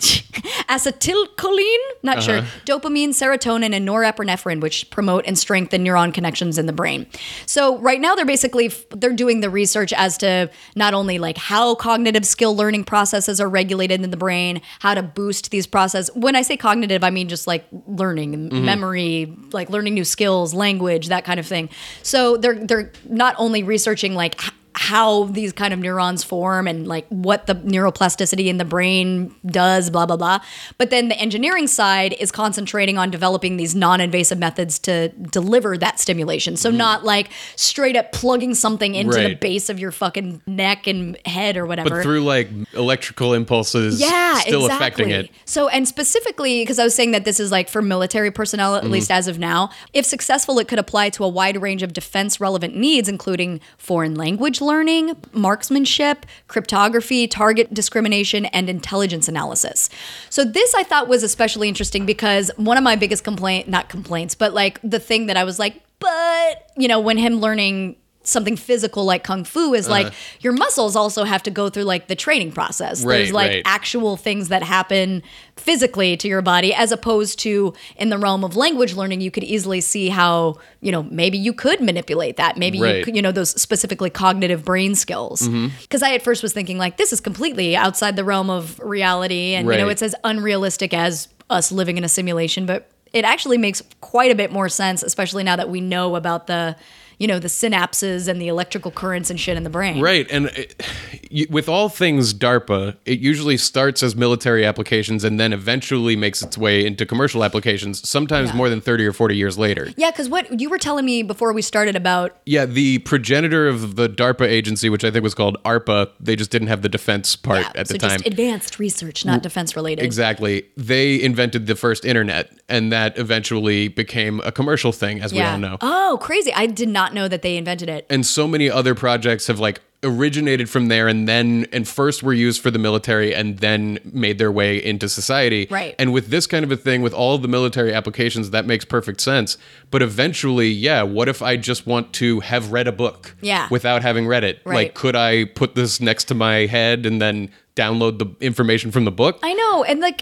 acetylcholine, not sure, uh-huh. dopamine, serotonin, and norepinephrine, which promote and strengthen neuron connections in the brain. So right now they're basically they're doing the research as to not only like how cognitive skill learning processes are regulated in the brain, how to boost these processes. When I say cognitive, I mean just like learning, mm-hmm. memory, like learning new skills, language, that kind of thing. So they're they're not only researching like how these kind of neurons form and like what the neuroplasticity in the brain does, blah, blah, blah. But then the engineering side is concentrating on developing these non invasive methods to deliver that stimulation. So, not like straight up plugging something into the Mm-hmm. Base of your fucking neck and head or whatever But through like electrical impulses yeah, still exactly. affecting it. So, and specifically because I was saying that this is like for military personnel, at Mm-hmm. least as of now, if successful, it could apply to a wide range of defense relevant needs, including foreign language learning, marksmanship, cryptography, target discrimination, and intelligence analysis. So, this I thought was especially interesting because one of my biggest complaint, not complaints, but like the thing that I was like, but, you know, when him learning something physical like kung fu is like your muscles also have to go through like the training process. Uh-huh. Right, There's like right. actual things that happen physically to your body as opposed to in the realm of language learning you could easily see how, you know, maybe you could manipulate that. Maybe you could, you know, those specifically cognitive brain skills. Mm-hmm. Cuz I at first was thinking like this is completely outside the realm of reality and you know it's as unrealistic as us living in a simulation, but it actually makes quite a bit more sense especially now that we know about the you know the synapses and the electrical currents and shit in the brain. Right, and it, with all things DARPA, it usually starts as military applications and then eventually makes its way into commercial applications. Sometimes Yeah. more than thirty or forty years later. Yeah, because what you were telling me before we started about Yeah, the progenitor of the DARPA agency, which I think was called ARPA, they just didn't have the defense part yeah, at the so time. just advanced research, not defense related. Exactly. They invented the first internet, and that eventually became a commercial thing, as we all know. Oh, crazy! I did not know that they invented it. and so many other projects have like originated from there and then and first were used for the military and then made their way into society Right. and with this kind of a thing with all the military applications that makes perfect sense but eventually yeah what if i just want to have read a book Yeah. without having read it Right. like could i put this next to my head and then download the information from the book I know, and like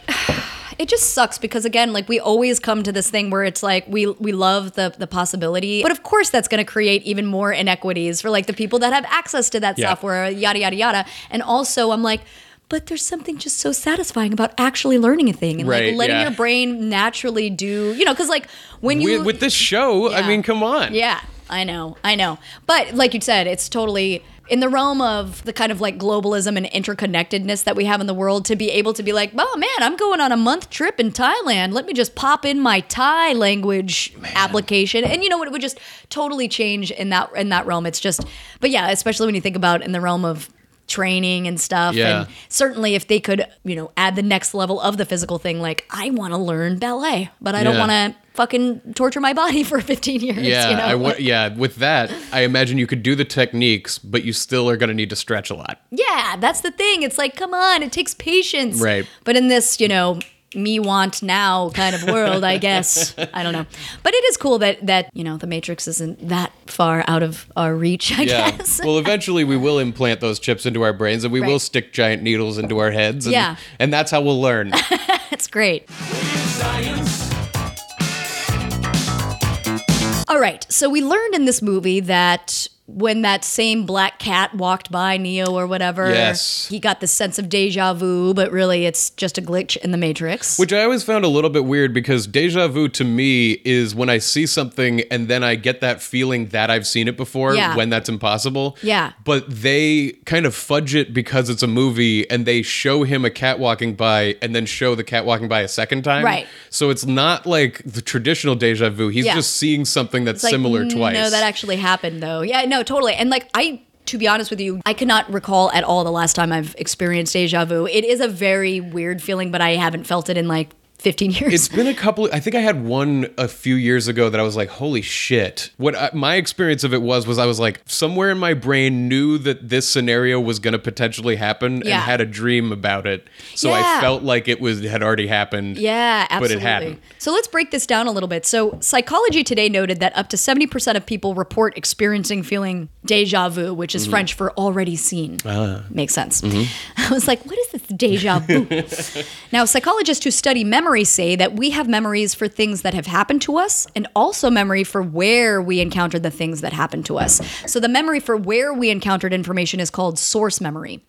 it just sucks because again, like we always come to this thing where it's like we we love the the possibility, but of course that's going to create even more inequities for like the people that have access to that Yeah. software, yada yada yada. And also, I'm like. But there's something just so satisfying about actually learning a thing and Right, like letting yeah. your brain naturally do, you know, because like when you with, with this show i mean come on Yeah, I know, I know. But like you said, it's totally in the realm of the kind of like globalism and interconnectedness that we have in the world to be able to be like, oh man, I'm going on a month trip in Thailand. Let me just pop in my Thai language application. And you know what? It would just totally change in that in that realm. It's just but yeah, especially when you think about in the realm of training and stuff Yeah. and certainly if they could you know add the next level of the physical thing like i want to learn ballet but i don't want to fucking torture my body for 15 years Yeah, you know I wa- yeah. With that, I imagine you could do the techniques, but you still are going to need to stretch a lot. Yeah, that's the thing. It's like, come on, it takes patience. Right. But in this, you know, me want now kind of world, I guess. I don't know. But it is cool that that, you know, the Matrix isn't that far out of our reach, I Yeah. guess. well, eventually we will implant those chips into our brains, and we will stick giant needles into our heads. And, Yeah. And that's how we'll learn. That's great. All right. So we learned in this movie that when that same black cat walked by Neo or whatever, Yes. he got the sense of deja vu, but really it's just a glitch in the Matrix. Which I always found a little bit weird because deja vu to me is when I see something and then I get that feeling that I've seen it before Yeah. when that's impossible. Yeah. But they kind of fudge it because it's a movie and they show him a cat walking by and then show the cat walking by a second time. Right. So it's not like the traditional deja vu. He's Yeah. just seeing something that's like, similar "Mm, twice. No, that actually happened though. Yeah, no, totally. And like I to be honest with you, I cannot recall at all the last time I've experienced deja vu. It is a very weird feeling, but I haven't felt it in like 15 years. It's been a couple. I think I had one a few years ago that I was like, "Holy shit!" What I, my experience of it was was I was like, somewhere in my brain knew that this scenario was going to potentially happen Yeah. and had a dream about it. So I felt like it was had already happened. Yeah, But it hadn't. So let's break this down a little bit. So, Psychology Today noted that up to 70% of people report experiencing feeling deja vu, which Mm-hmm. is French for already seen. Ah. Makes sense. Mm-hmm. I was like, what is this deja vu? now, psychologists who study memory say that we have memories for things that have happened to us and also memory for where we encountered the things that happened to us. So, the memory for where we encountered information is called source memory.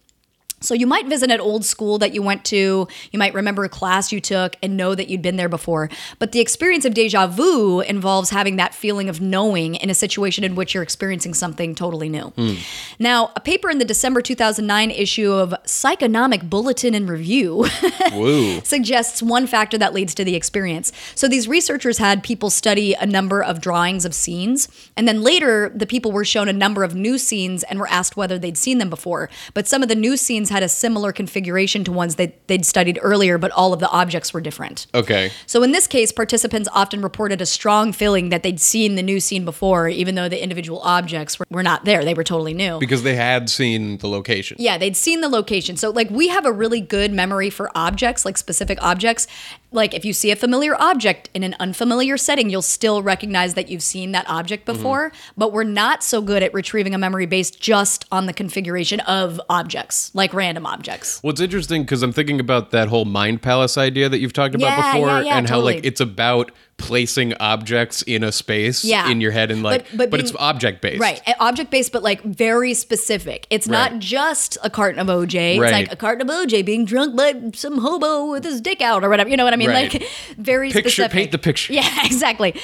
So you might visit an old school that you went to, you might remember a class you took and know that you'd been there before. But the experience of deja vu involves having that feeling of knowing in a situation in which you're experiencing something totally new. Hmm. Now, a paper in the December 2009 issue of Psychonomic Bulletin and Review suggests one factor that leads to the experience. So these researchers had people study a number of drawings of scenes, and then later the people were shown a number of new scenes and were asked whether they'd seen them before. But some of the new scenes had a similar configuration to ones that they'd studied earlier, but all of the objects were different. Okay. So in this case, participants often reported a strong feeling that they'd seen the new scene before, even though the individual objects were, were not there. They were totally new. Because they had seen the location. Yeah, they'd seen the location. So, like, we have a really good memory for objects, like specific objects. Like if you see a familiar object in an unfamiliar setting, you'll still recognize that you've seen that object Mm-hmm. before. But we're not so good at retrieving a memory based just on the configuration of objects, like random objects. Well, it's interesting because I'm thinking about that whole mind palace idea that you've talked about Yeah, before, yeah, yeah, and how like it's about placing objects in a space Yeah. in your head, and like, But- but, but it's object based, Right, object based, but like very specific. It's Right. not just a carton of OJ. It's like a carton of OJ being drunk by some hobo with his dick out or whatever. You know what I mean? Right. Like very Picture- specific. paint the picture. Yeah, exactly.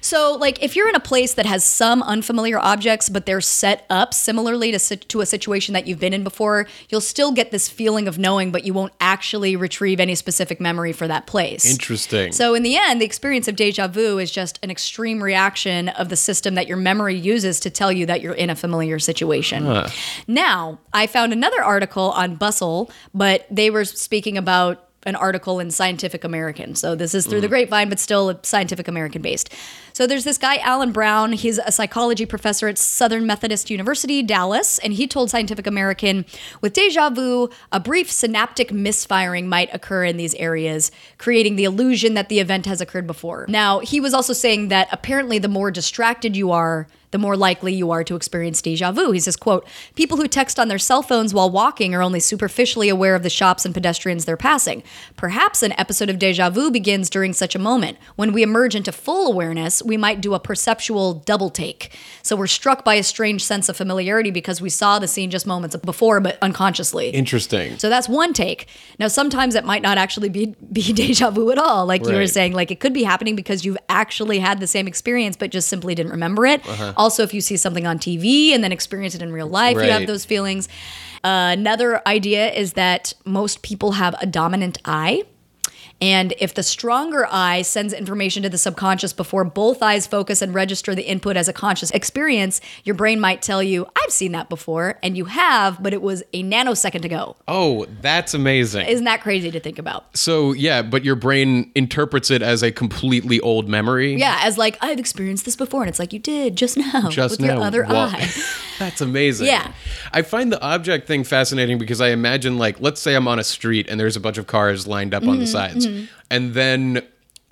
So, like, if you're in a place that has some unfamiliar objects, but they're set up similarly to to a situation that you've been in before, you'll still get this feeling of knowing, but you won't actually retrieve any specific memory for that place. Interesting. So in the end, the experience of deja vu is just an extreme reaction of the system that your memory uses to tell you that you're in a familiar situation. Now, I found another article on Bustle, but they were speaking about an article in Scientific American. So this is through the mm. grapevine, but still Scientific American based. So there's this guy, Alan Brown. He's a psychology professor at Southern Methodist University, Dallas, and he told Scientific American with deja vu, a brief synaptic misfiring might occur in these areas, creating the illusion that the event has occurred before. Now, he was also saying that apparently the more distracted you are, the more likely you are to experience deja vu. He says, quote, people who text on their cell phones while walking are only superficially aware of the shops and pedestrians they're passing. Perhaps an episode of deja vu begins during such a moment. When we emerge into full awareness, we might do a perceptual double take. So we're struck by a strange sense of familiarity because we saw the scene just moments before, but unconsciously. Interesting. So that's one take. Now, sometimes it might not actually be be deja vu at all, like you were saying. Like it could be happening because you've actually had the same experience, but just simply didn't remember it. Also, if you see something on TV and then experience it in real life, you have those feelings. Uh, another idea is that most people have a dominant eye. And if the stronger eye sends information to the subconscious before both eyes focus and register the input as a conscious experience, your brain might tell you, I've seen that before. And you have, but it was a nanosecond ago. Oh, that's amazing. Isn't that crazy to think about? so yeah, but your brain interprets it as a completely old memory. Yeah, as like, I've experienced this before. And it's like, you did just now just with now. your other Wow. eye. That's amazing. Yeah. I find the object thing fascinating because I imagine, like, let's say I'm on a street and there's a bunch of cars lined up on Mm-hmm, the sides. And then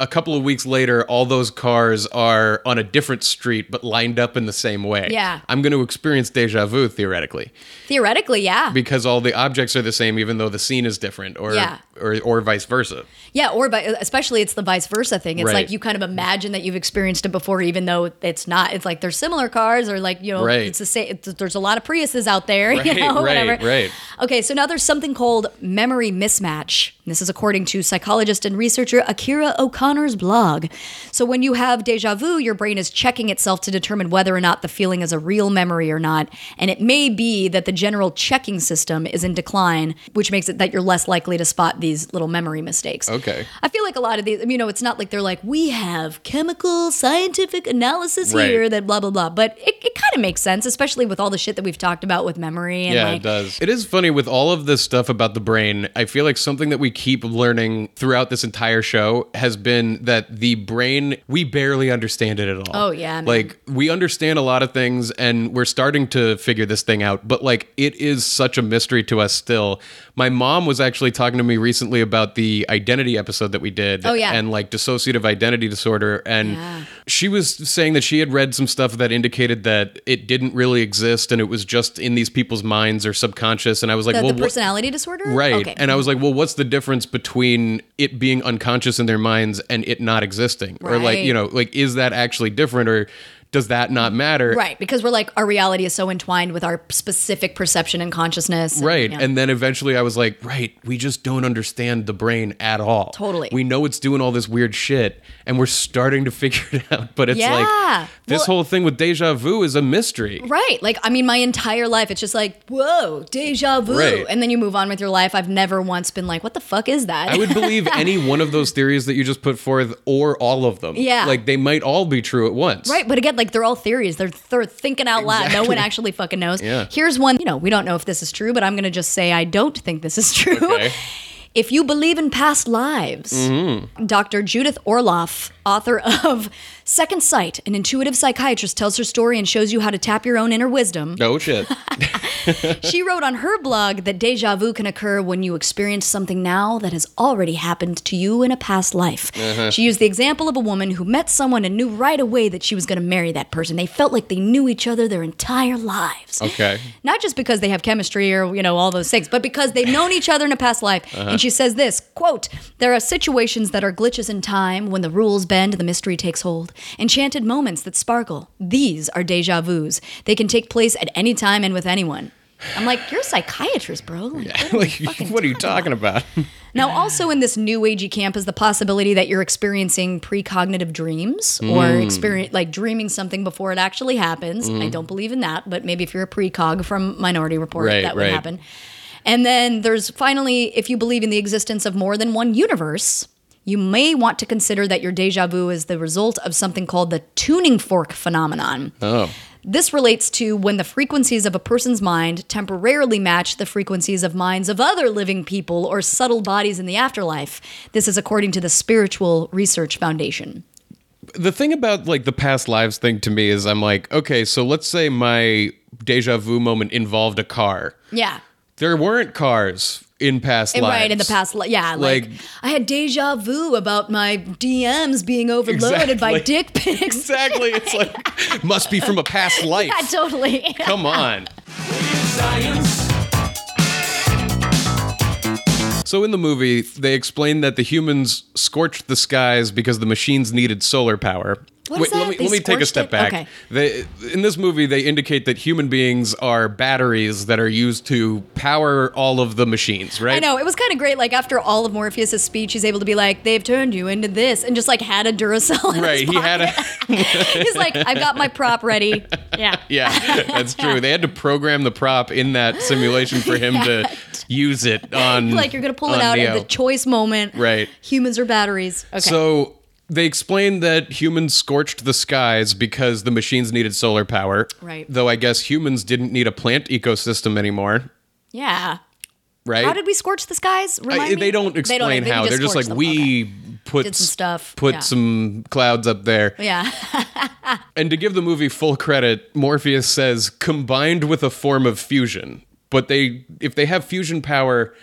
a couple of weeks later, all those cars are on a different street but lined up in the same way. Yeah. I'm going to experience deja vu theoretically Theoretically, yeah. because all the objects are the same even though the scene is different or Yeah. or, or vice versa. Yeah, or but especially it's the vice versa thing. It's Right. like you kind of imagine that you've experienced it before, even though it's not. It's like there's similar cars, or like you know, Right. it's the same. It's, there's a lot of Priuses out there, you Right, know, right, whatever. right. Okay, so now there's something called memory mismatch. This is according to psychologist and researcher Akira O'Connor's blog. So when you have deja vu, your brain is checking itself to determine whether or not the feeling is a real memory or not, and it may be that the general checking system is in decline, which makes it that you're less likely to spot these little memory mistakes. Okay. I feel like a lot of these, you know, it's not like they're like, we have chemical scientific analysis Right. here that blah, blah, blah. But it, it kind of makes sense, especially with all the shit that we've talked about with memory. And Yeah, like, it does. It is funny with all of this stuff about the brain. I feel like something that we keep learning throughout this entire show has been that the brain, we barely understand it at all. Oh, yeah, man. Like, we understand a lot of things and we're starting to figure this thing out, but like, it is such a mystery to us still. My mom was actually talking to me recently about the identity episode that we did. Oh, yeah. And like dissociative identity disorder. And Yeah. she was saying that she had read some stuff that indicated that it didn't really exist and it was just in these people's minds or subconscious. And I was like, the, well, the what- personality disorder? Right. Okay. And I was like, well, what's the difference between it being unconscious in their minds and it not existing? Or like, you know, like, is that actually different or does that not matter? Right, because we're like our reality is so entwined with our specific perception and consciousness. and, Right. yeah. And then eventually I was like, right, we just don't understand the brain at all. Totally. We know it's doing all this weird shit and we're starting to figure it out. But it's Yeah. like, this Well- whole thing with deja vu is a mystery. Right. Like, I mean, my entire life, it's just like, whoa, deja vu. Right. And then you move on with your life. I've never once been like, what the fuck is that? I would believe any one of those theories that you just put forth or all of them. Yeah. Like they might all be true at once. Right, but again, like they're all theories. They're, they're thinking out loud. No one actually fucking knows. Yeah. Here's one, you know, we don't know if this is true, but I'm to just say I don't think this is true. Okay. If you believe in past lives, Mm-hmm. Dr. Judith Orloff author of Second Sight, an intuitive psychiatrist tells her story and shows you how to tap your own inner wisdom. Oh shit. She wrote on her blog that deja vu can occur when you experience something now that has already happened to you in a past life. Uh-huh. She used the example of a woman who met someone and knew right away that she was going to marry that person. They felt like they knew each other their entire lives. Okay. Not just because they have chemistry or, you know, all those things, but because they've known each other in a past life. Uh-huh. And she says this, quote, there are situations that are glitches in time when the rules bend and the mystery takes hold. Enchanted moments that sparkle. These are deja vus. They can take place at any time and with anyone. I'm like, you're a psychiatrist, bro. Like, what are you like, fucking what are you talking about? now, also in this new agey camp is the possibility that you're experiencing precognitive dreams or Mm. experience like dreaming something before it actually happens. I don't believe in that, but maybe if you're a precog from Minority Report, Right, that would right. happen. And then there's finally, if you believe in the existence of more than one universe, you may want to consider that your deja vu is the result of something called the tuning fork phenomenon. Oh. This relates to when the frequencies of a person's mind temporarily match the frequencies of minds of other living people or subtle bodies in the afterlife. This is according to the Spiritual Research Foundation. the thing about like the past lives thing to me is I'm like, okay, so let's say my deja vu moment involved a car. Yeah. There weren't cars in past And lives. right in the past, li- yeah, like, Like- I had deja vu about my DMs being overloaded by dick pics. Exactly. It's like must be from a past life. Yeah, totally. Come on. So in the movie, they explain that the humans scorched the skies because the machines needed solar power. What is let that? me They let me take a step it? back. Okay. They, in this movie, they indicate that human beings are batteries that are used to power all of the machines, right? I know it was kind of great. Like after all of Morpheus' speech, he's able to be like, "They've turned you into this," and just like had a Duracell. in Right. his He had a he's like, "I've got my prop ready." Yeah. Yeah, that's true. They had to program the prop in that simulation for him to use it on. like you're gonna pull it out Neo. at the choice moment. Right. Humans are batteries. Okay. So they explained that humans scorched the skies because the machines needed solar power. Right. Though I guess humans didn't need a plant ecosystem anymore. yeah. Right. How did we scorch the skies? Remind I- they don't explain they how. They're just like them. we Okay. put Did some stuff. put Yeah. some clouds up there. Yeah. And to give the movie full credit, Morpheus says combined with a form of fusion. But they if they have fusion power,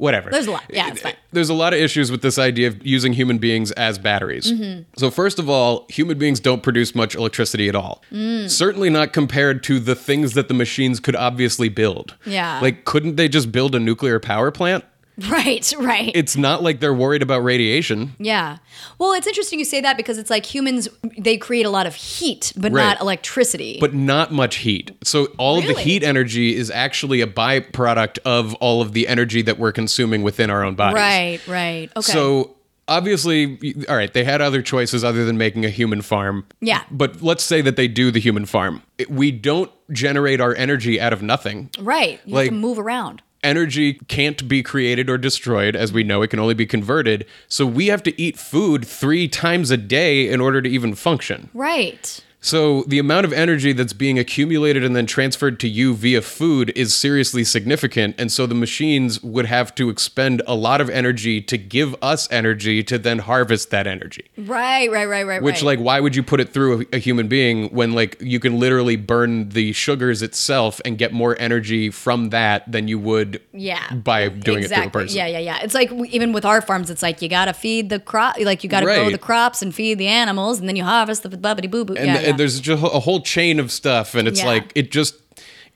whatever. There's a lot. Yeah, it's fine. There's a lot of issues with this idea of using human beings as batteries. Mm-hmm. So first of all, human beings don't produce much electricity at all. Mm. Certainly not compared to the things that the machines could obviously build. Yeah. Like couldn't they just build a nuclear power plant? right. Right. It's not like they're worried about radiation. yeah. Well, it's interesting you say that because it's like humans they create a lot of heat, but Right. not electricity. but not much heat. So all of the heat energy is actually a byproduct of all of the energy that we're consuming within our own bodies. right. Right. Okay. So obviously, all right, they had other choices other than making a human farm. Yeah. But let's say that they do the human farm. We don't generate our energy out of nothing. right. You like- have to move around. Energy can't be created or destroyed, as we know, it can only be converted. So we have to eat food three times a day in order to even function. Right. So the amount of energy that's being accumulated and then transferred to you via food is seriously significant. And so the machines would have to expend a lot of energy to give us energy to then harvest that energy. Right. Right. Right. Right. Which, right. like, why would you put it through a, a human being when, like, you can literally burn the sugars itself and get more energy from that than you would Yeah. by doing it through a exactly. person? Yeah, yeah, yeah. It's like even with our farms, it's like you got to feed the crop, like you got to grow the crops and feed the animals, and then you harvest the bubbity boo boo. Yeah, th- yeah. there's just a whole chain of stuff and it's like it just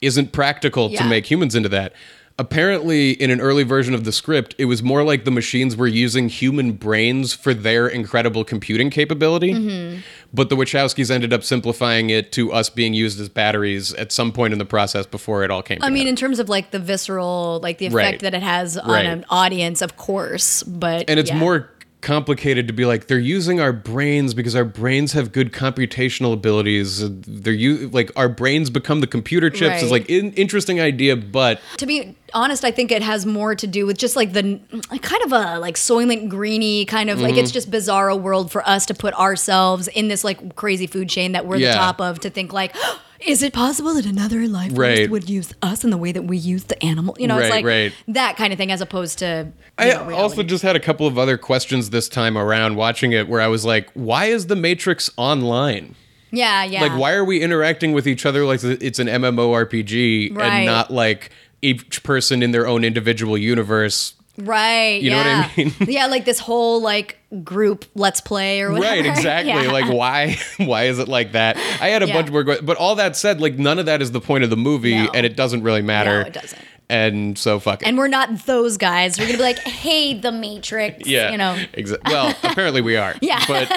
isn't practical to make humans into that apparently in an early version of the script it was more like the machines were using human brains for their incredible computing capability Mm-hmm. but the wachowskis ended up simplifying it to us being used as batteries at some point in the process before it all came I mean, together. in terms of like the visceral, like the effect Right. that it has on Right. an audience, of course, but and it's yeah. more complicated to be like they're using our brains because our brains have good computational abilities they're u- like our brains become the computer chips is Right. like in- interesting idea but To be honest, I think it has more to do with just like the kind of a like Soylent Greeny kind of like Mm-hmm. it's just bizarro world for us to put ourselves in this like crazy food chain that we're Yeah. the top of to think like is it possible that another life force Right. would use us in the way that we use the animal? You know, it's like right. that kind of thing, as opposed to. I know, also just had a couple of other questions this time around watching it where I was like, why is the Matrix online? yeah, yeah. Like, why are we interacting with each other like it's an MMORPG Right. and not like each person in their own individual universe? Right. You know what I yeah. mean? yeah, like this whole like group let's play or whatever. Right, exactly. Yeah. Like, why? Why is it like that? I had a Yeah. bunch more, que- but all that said, like, none of that is the point of the movie, No. and it doesn't really matter. No, it doesn't. And so, fuck it. And we're not those guys. We're gonna be like, hey, the Matrix. yeah, You know. Exa- well, apparently we are. Yeah. But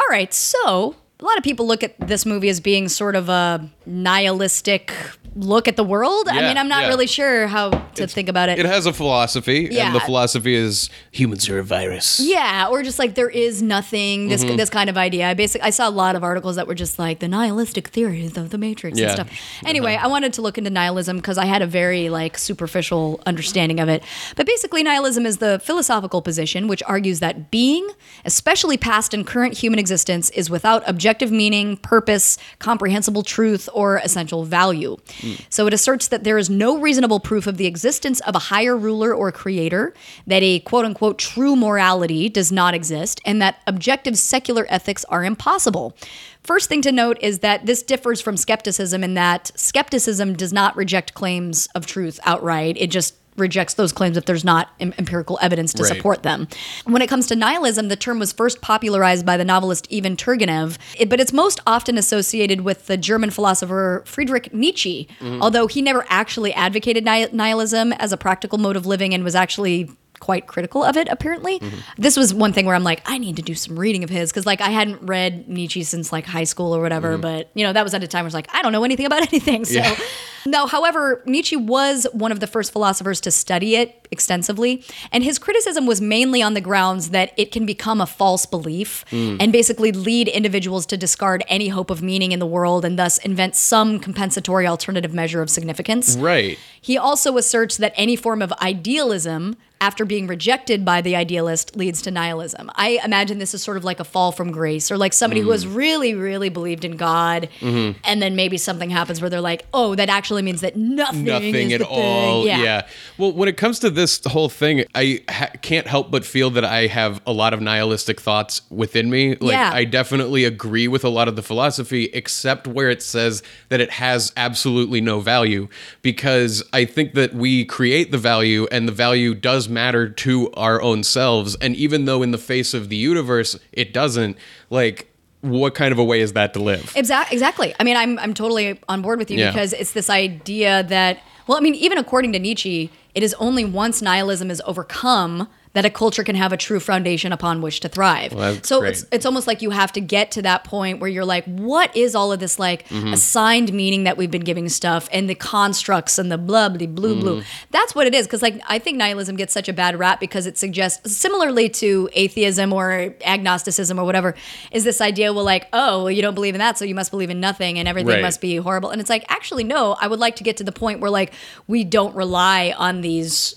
All right, so a lot of people look at this movie as being sort of a nihilistic look at the world. I mean, I'm not yeah. really sure how to think about it. it has a philosophy, Yeah. and the philosophy is humans are a virus. yeah, or just like there is nothing. This Mm-hmm. this kind of idea. I basically I saw a lot of articles that were just like the nihilistic theories of the Matrix Yeah. and stuff. Anyway, I wanted to look into nihilism because I had a very like superficial understanding of it. But basically, nihilism is the philosophical position which argues that being, especially past and current human existence, is without objective meaning, purpose, comprehensible truth, or essential value. So it asserts that there is no reasonable proof of the existence of a higher ruler or creator, that a quote unquote true morality does not exist, and that objective secular ethics are impossible. First thing to note is that this differs from skepticism in that skepticism does not reject claims of truth outright. It just rejects those claims if there's not em- empirical evidence to Right. support them. When it comes to nihilism, the term was first popularized by the novelist Ivan Turgenev, but it's most often associated with the German philosopher Friedrich Nietzsche, mm-hmm. although he never actually advocated ni- nihilism as a practical mode of living and was actually quite critical of it apparently mm-hmm. this was one thing where i'm like i need to do some reading of his because like i hadn't read nietzsche since like high school or whatever mm-hmm. but you know that was at a time where it's like i don't know anything about anything so Yeah. no, however, Nietzsche was one of the first philosophers to study it extensively, and his criticism was mainly on the grounds that it can become a false belief mm. and basically lead individuals to discard any hope of meaning in the world and thus invent some compensatory alternative measure of significance. right. He also asserts that any form of idealism, after being rejected by the idealist, leads to nihilism. I imagine this is sort of like a fall from grace, or like somebody who has mm. really, really believed in God, mm-hmm. and then maybe something happens where they're like, "Oh, that actually means that nothing, nothing at all. Thing. Yeah. Well, when it comes to this whole thing, I ha- can't help but feel that I have a lot of nihilistic thoughts within me. Like, Yeah. I definitely agree with a lot of the philosophy, except where it says that it has absolutely no value, because I think that we create the value, and the value does matter to our own selves. And even though in the face of the universe, it doesn't, like, what kind of a way is that to live? Exactly. Exactly. I mean, I'm I'm totally on board with you Yeah. because it's this idea that well, I mean, even according to Nietzsche, it is only once nihilism is overcome that a culture can have a true foundation upon which to thrive. Well, so great. it's it's almost like you have to get to that point where you're like, what is all of this like Mm-hmm. assigned meaning that we've been giving stuff and the constructs and the blah blah blue blue. Mm. That's what it is. Because like I think nihilism gets such a bad rap because it suggests similarly to atheism or agnosticism or whatever, is this idea well like, oh, well, you don't believe in that, so you must believe in nothing and everything Right. must be horrible. And it's like, actually, no, I would like to get to the point where like we don't rely on these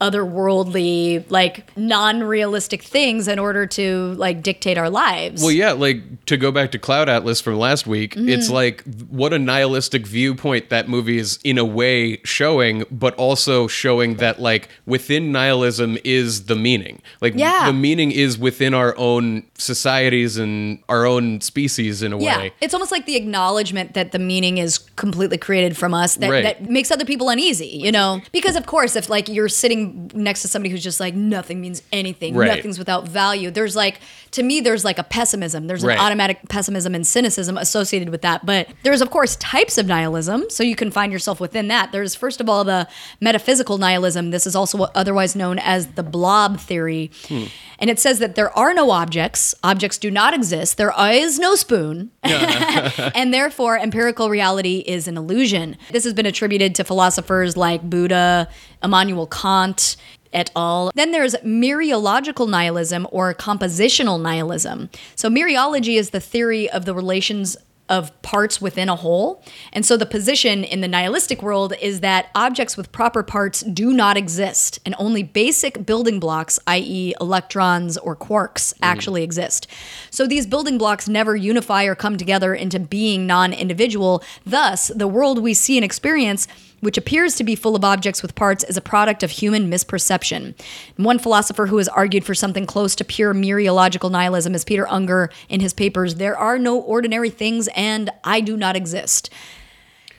otherworldly, like non-realistic things in order to like dictate our lives. Well, yeah, like to go back to Cloud Atlas from last week, Mm-hmm. it's like what a nihilistic viewpoint that movie is in a way showing, but also showing that like within nihilism is the meaning. Like Yeah. the meaning is within our own societies and our own species in a Yeah, way. it's almost like the acknowledgement that the meaning is completely created from us that, Right. that makes other people uneasy, you know? Because of course, if like you're sitting next to somebody who's just like nothing means anything, Right. nothing's without value, there's like to me there's like a pessimism. There's an automatic pessimism and cynicism associated with that. But there's of course types of nihilism, so you can find yourself within that. There's first of all the metaphysical nihilism. This is also otherwise known as the blob theory. Hmm. And it says that there are no objects, objects do not exist, there is no spoon, and therefore empirical reality is an illusion. This has been attributed to philosophers like Buddha, Immanuel Kant, et al. Then there's mereological nihilism or compositional nihilism. So mereology is the theory of the relations of parts within a whole. And so the position in the nihilistic world is that objects with proper parts do not exist, and only basic building blocks, i.e., electrons or quarks, mm-hmm. actually exist. So these building blocks never unify or come together into being non individual. Thus, the world we see and experience which appears to be full of objects with parts, is a product of human misperception. One philosopher who has argued for something close to pure mereological nihilism is Peter Unger in his papers, There Are No Ordinary Things and I Do Not Exist.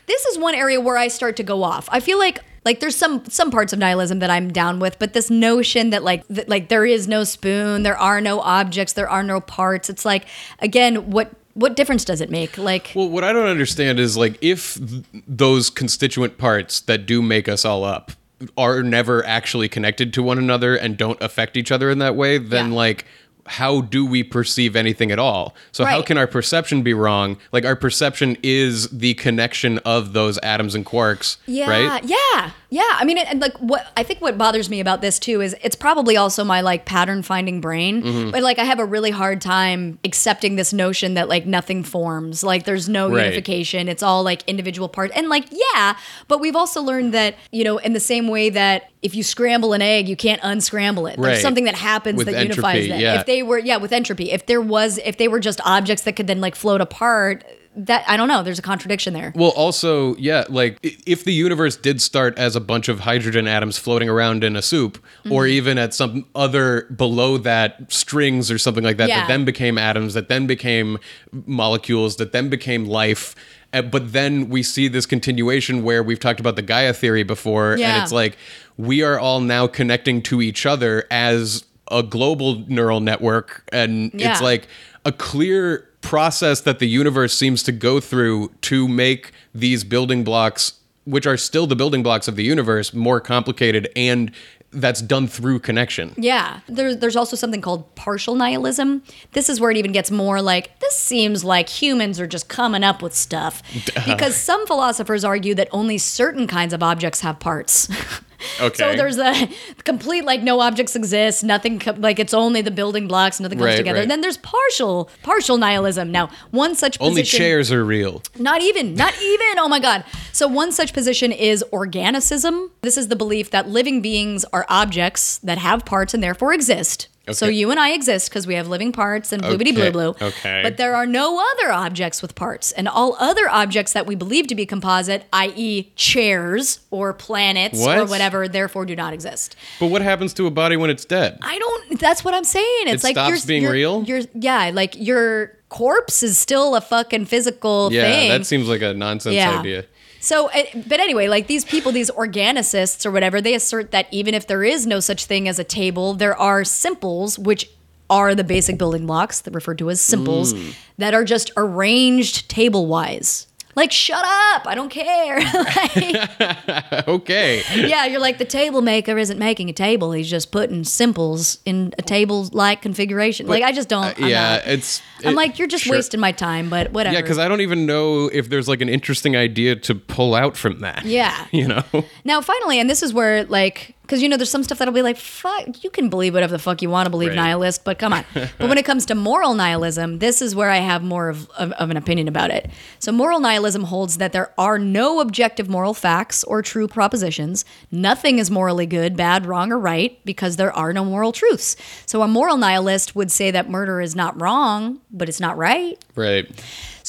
This is one area where I start to go off. I feel like like there's some some parts of nihilism that I'm down with, but this notion that like that, like there is no spoon, there are no objects, there are no parts. It's like again, what what difference does it make? Like Well, what I don't understand is like if th- those constituent parts that do make us all up are never actually connected to one another and don't affect each other in that way, then Yeah. like how do we perceive anything at all? So how can our perception be wrong? Like our perception is the connection of those atoms and quarks, Yeah, right? yeah, yeah. I mean, and like what I think what bothers me about this too is it's probably also my like pattern finding brain, Mm-hmm. but like I have a really hard time accepting this notion that like nothing forms, like there's no Right. unification. It's all like individual parts, and like yeah, but we've also learned that you know in the same way that if you scramble an egg, you can't unscramble it. There's Right. something that happens With that unifies entropy, them. yeah. If they were yeah with entropy, if there was if they were just objects that could then like float apart. That I don't know. There's a contradiction there. Well, also, yeah, like if the universe did start as a bunch of hydrogen atoms floating around in a soup, or Mm-hmm. even at some other below that strings or something like that, Yeah. that then became atoms, that then became molecules, that then became life. Uh, But then we see this continuation where we've talked about the Gaia theory before, and it's like we are all now connecting to each other as a global neural network, and Yeah. it's like a clear process that the universe seems to go through to make these building blocks which are still the building blocks of the universe more complicated and that's done through connection Yeah, there's there's also something called partial nihilism. This is where it even gets more like this seems like humans are just coming up with stuff. Because some philosophers argue that only certain kinds of objects have parts. okay So there's a complete like no objects exist, nothing co- like it's only the building blocks, nothing comes Right, together. right. Then there's partial partial nihilism. Now, one such only chairs are real not even, not even. Oh my God. So, one such position is organicism. This is the belief that living beings are objects that have parts and therefore exist. So, you and I exist because we have living parts and bloobity blue Okay, blue. okay. But there are no other objects with parts. And all other objects that we believe to be composite, i.e., chairs or planets or whatever, therefore do not exist. but what happens to a body when it's dead I don't. That's what I'm saying. It's It like stops you're, being you're- real? You're yeah, like your corpse is still a fucking physical yeah thing. that seems like a nonsense idea So, uh, but anyway, like these people, these organicists or whatever, they assert that even if there is no such thing as a table, there are simples, which are the basic building blocks that referred to as simples, Mm. that are just arranged table wise. Like, shut up! I don't care. Like, okay yeah, you're like the table maker isn't making a table; he's just putting simples in a table-like configuration. like, I just don't. Uh, yeah not- it's I'm it- like, you're just sure. wasting my time. But whatever. yeah because i don't even know if there's like an interesting idea to pull out from that Yeah. you know Now, finally, and this is where, like, because you know, there's some stuff that'll be like, fuck, you can believe whatever the fuck you want to believe, Right. nihilist, but come on. but when it comes to moral nihilism, this is where I have more of, of, of an opinion about it. So, moral nihilism holds that there are no objective moral facts or true propositions. Nothing is morally good, bad, wrong, or right because there are no moral truths. So, a moral nihilist would say that murder is not wrong, but it's not right. right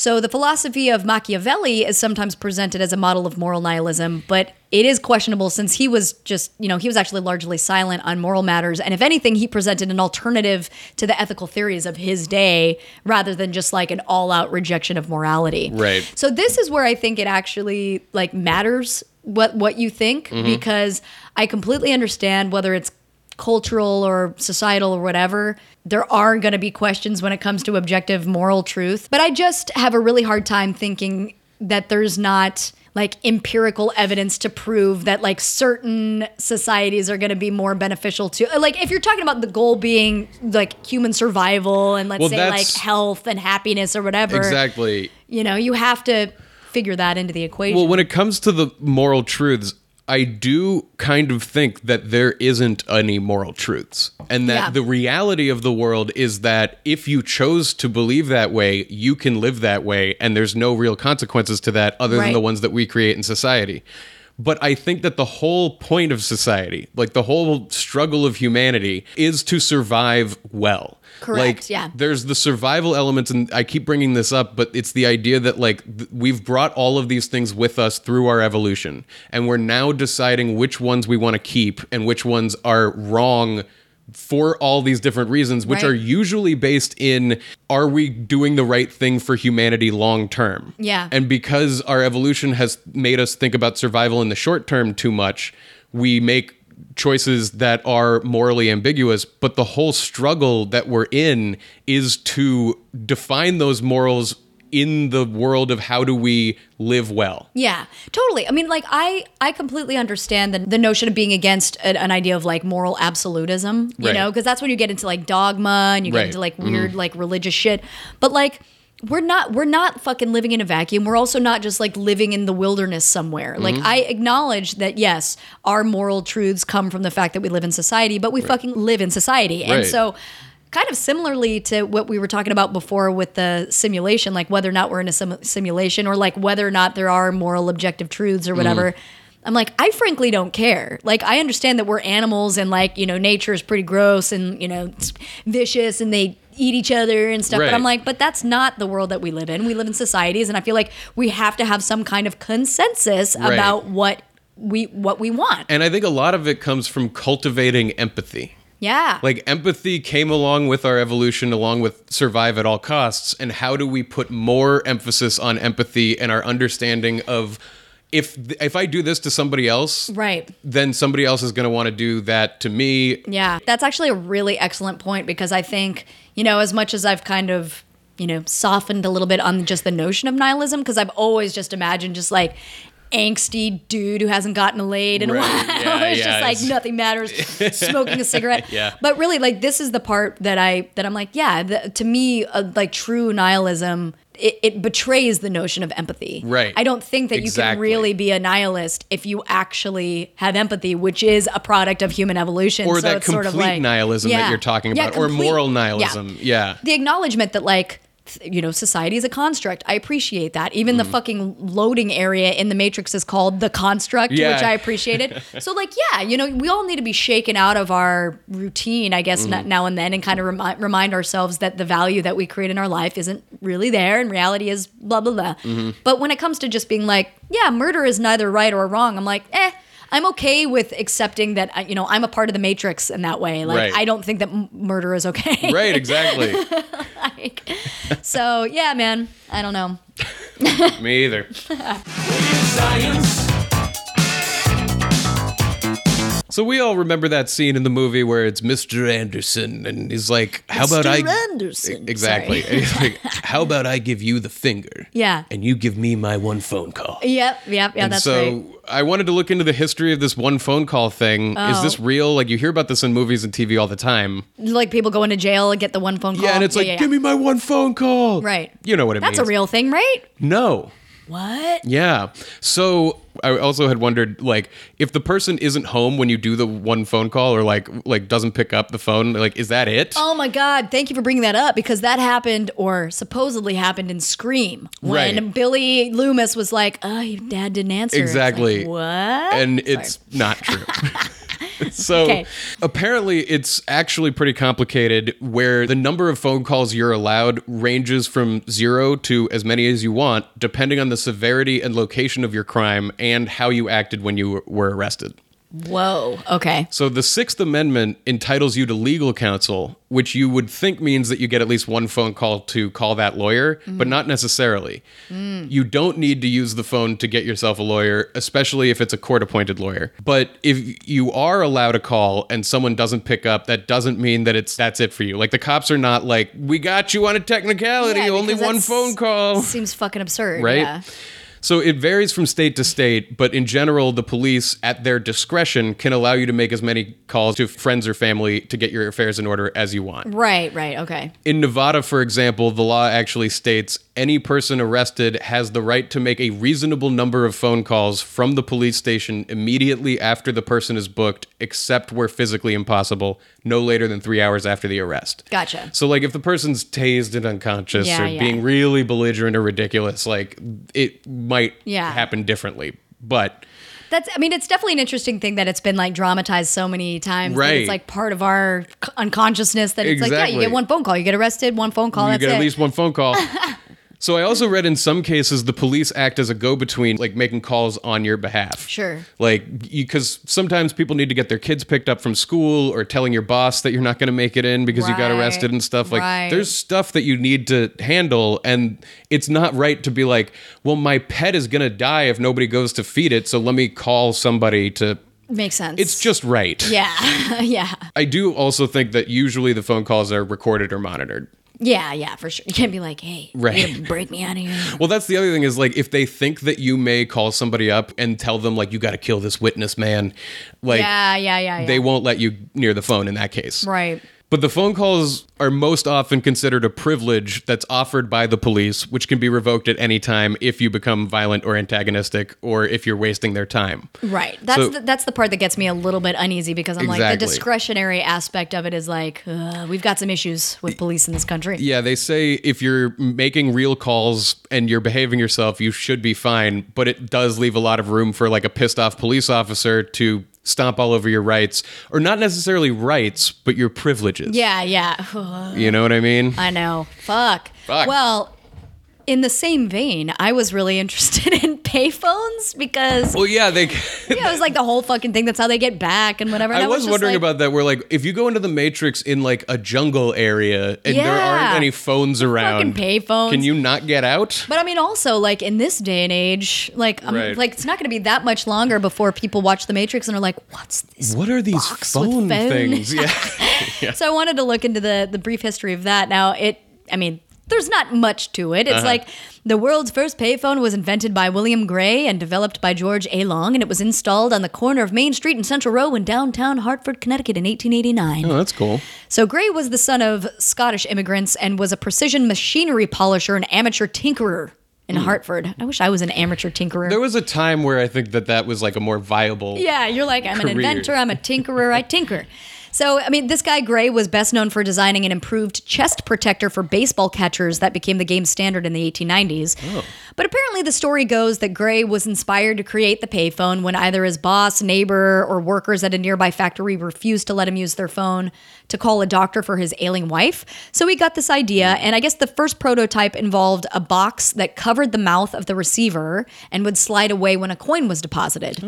So the philosophy of Machiavelli is sometimes presented as a model of moral nihilism, but it is questionable since he was just, you know, he was actually largely silent on moral matters. And if anything, he presented an alternative to the ethical theories of his day rather than just like an all out rejection of morality. Right. So this is where I think it actually like matters what what you think mm-hmm. because I completely understand whether it's cultural or societal or whatever, there are going to be questions when it comes to objective moral truth. But I just have a really hard time thinking that there's not like empirical evidence to prove that like certain societies are going to be more beneficial to like if you're talking about the goal being like human survival and let's Well, say like health and happiness or whatever exactly you know you have to figure that into the equation Well, when it comes to the moral truths, I do kind of think that there isn't any moral truths. And that Yeah. the reality of the world is that if you chose to believe that way, you can live that way. And there's no real consequences to that other than the ones that we create in society. But I think that the whole point of society, like the whole struggle of humanity, is to survive well. Correct, Like, yeah. there's the survival elements and i keep bringing this up but it's the idea that like th- we've brought all of these things with us through our evolution and we're now deciding which ones we want to keep and which ones are wrong for all these different reasons which Right. are usually based in are we doing the right thing for humanity long term Yeah. and because our evolution has made us think about survival in the short term too much we make choices that are morally ambiguous but the whole struggle that we're in is to define those morals in the world of how do we live well Yeah, totally. I mean, like I, I completely understand the, the notion of being against an, an idea of like moral absolutism, you Right. know, because that's when you get into like dogma and you get Right. into like mm-hmm. weird like religious shit. But like we're not we're not fucking living in a vacuum. We're also not just like living in the wilderness somewhere. Like mm-hmm. I acknowledge that yes, our moral truths come from the fact that we live in society, but we fucking live in society. And so kind of similarly to what we were talking about before with the simulation, like whether or not we're in a sim- simulation or like whether or not there are moral objective truths or whatever. Mm. I'm like, I frankly don't care. Like, I understand that we're animals and like, you know, nature is pretty gross and, you know, it's vicious and they eat each other and stuff. Right. But I'm like, but that's not the world that we live in. We live in societies. And I feel like we have to have some kind of consensus Right. about what we, what we want. and i think a lot of it comes from cultivating empathy yeah. like empathy came along with our evolution along with survive at all costs and how do we put more emphasis on empathy and our understanding of if if i do this to somebody else right. then somebody else is going to want to do that to me Yeah, that's actually a really excellent point because I think, you know, as much as I've kind of, you know, softened a little bit on just the notion of nihilism, because I've always just imagined just like angsty dude who hasn't gotten laid in a while. Yeah, it's yeah, just like nothing matters, smoking a cigarette. Yeah. But really, like this is the part that I that I'm like, yeah, the, to me, uh, like true nihilism. It, it betrays the notion of empathy. Right. I don't think that you can really be a nihilist if you actually have empathy, which is a product of human evolution. or So that it's sort complete of like, nihilism Yeah. that you're talking about or moral nihilism yeah, The acknowledgement that like you know society is a construct. I appreciate that. Even Mm. the fucking loading area in the Matrix is called the construct, Yeah. which I appreciated. so like yeah, you know, we all need to be shaken out of our routine, I guess, n- now and then, and kind of remi- remind ourselves that the value that we create in our life isn't really there, and reality is blah blah blah. Mm-hmm. But when it comes to just being like, yeah, murder is neither right or wrong, I'm like, eh. I'm okay with accepting that you know I'm a part of the matrix in that way. Like Right. I don't think that m- murder is okay. right exactly Like, so yeah, man. I don't know. me either So we all remember that scene in the movie where it's Mr. Anderson and he's like, "How about I?" Anderson. Exactly. He's like, "How about I give you the finger? Yeah. and you give me my one phone call." Yep. Yep. Yeah. and That's so right. I wanted to look into the history of this one phone call thing. Is Oh. this real? Like you hear about this in movies and TV all the time. Like people go into jail and get the one phone call. Yeah, and it's like, yeah, yeah. "Give me my one phone call." Right. You know what it That's means. That's a real thing, right? No. What? Yeah. So I also had wondered, like, if the person isn't home when you do the one phone call, or like, like doesn't pick up the phone, like, is that it? Oh my God! Thank you for bringing that up because that happened, or supposedly happened in Scream when Right. Billy Loomis was like, "Oh, your dad didn't answer." It's like, Exactly. what? and it's not true. so Okay. apparently it's actually pretty complicated where the number of phone calls you're allowed ranges from 0 to as many as you want depending on the severity and location of your crime and how you acted when you were arrested. Whoa. Okay. So the 6th amendment entitles you to legal counsel, which you would think means that you get at least one phone call to call that lawyer, but not necessarily. Mm. You don't need to use the phone to get yourself a lawyer, especially if it's a court appointed lawyer. But if you are allowed a call and someone doesn't pick up, that doesn't mean that it's that's it for you. Like the cops are not like, "We got you on a technicality, Yeah, only one phone call." Seems fucking absurd. Right? Yeah. So it varies from state to state, but in general, the police, at their discretion, can allow you to make as many calls to friends or family to get your affairs in order as you want. Right, right, okay. In Nevada, for example, the law actually states any person arrested has the right to make a reasonable number of phone calls from the police station immediately after the person is booked, except where physically impossible, no later than three hours after the arrest. Gotcha. So, like, if the person's tased and unconscious Yeah, or yeah. being really belligerent or ridiculous, like, it might Yeah. happen differently. But That's I mean it's definitely an interesting thing that it's been like dramatized so many times Right. it's like part of our unconsciousness that it's like yeah you get one phone call you get arrested one phone call you that's get it. at least one phone call. so I also read in some cases the police act as a go-between, like making calls on your behalf. Sure. Like because sometimes people need to get their kids picked up from school, or telling your boss that you're not going to make it in because you got arrested and stuff. Like Right. there's stuff that you need to handle, and it's not right to be like, well, my pet is going to die if nobody goes to feed it, so let me call somebody to. makes sense It's just right. yeah yeah I do also think that usually the phone calls are recorded or monitored. Yeah yeah for sure you can't be like hey Right. you break me out of here Well, that's the other thing is like if they think that you may call somebody up and tell them like you got to kill this witness man, like yeah yeah yeah yeah they won't let you near the phone in that case. right But the phone calls are most often considered a privilege that's offered by the police, which can be revoked at any time if you become violent or antagonistic or if you're wasting their time. Right. That's So- the, that's the part that gets me a little bit uneasy because I'm like the discretionary aspect of it is like uh, we've got some issues with police in this country. Yeah, they say if you're making real calls and you're behaving yourself, you should be fine, but it does leave a lot of room for like a pissed off police officer to stomp all over your rights or not necessarily rights, but your privileges. Yeah, yeah. You know what I mean? I know. Fuck. Fuck. Well, in the same vein, I was really interested in payphones because well, yeah, they yeah, it was like the whole fucking thing. That's how they get back and whatever. And I was just wondering like, about that. Where like, if you go into the Matrix in like a jungle area and there aren't any phones around, fucking payphones. can you not get out? But I mean, also like in this day and age, like I'm Right. like it's not going to be that much longer before people watch The Matrix and are like, "What's this?" What are these phone phone? things? Yeah. So I wanted to look into the the brief history of that. Now it, I mean, there's not much to it. It's Uh-huh. like the world's first payphone was invented by William Gray and developed by George A. Long, and it was installed on the corner of Main Street and Central Row in downtown Hartford, Connecticut, in 1889. oh, that's cool. So Gray was the son of Scottish immigrants and was a precision machinery polisher and amateur tinkerer in Hartford. I wish I was an amateur tinkerer. There was a time where I think that that was like a more viable. Yeah, you're like, I'm an inventor, I'm a tinkerer, I tinker. So, I mean, this guy Gray was best known for designing an improved chest protector for baseball catchers that became the game standard in the 1890s. But apparently, the story goes that Gray was inspired to create the payphone when either his boss, neighbor, or workers at a nearby factory refused to let him use their phone to call a doctor for his ailing wife. So he got this idea, hmm. and I guess the first prototype involved a box that covered the mouth of the receiver and would slide away when a coin was deposited.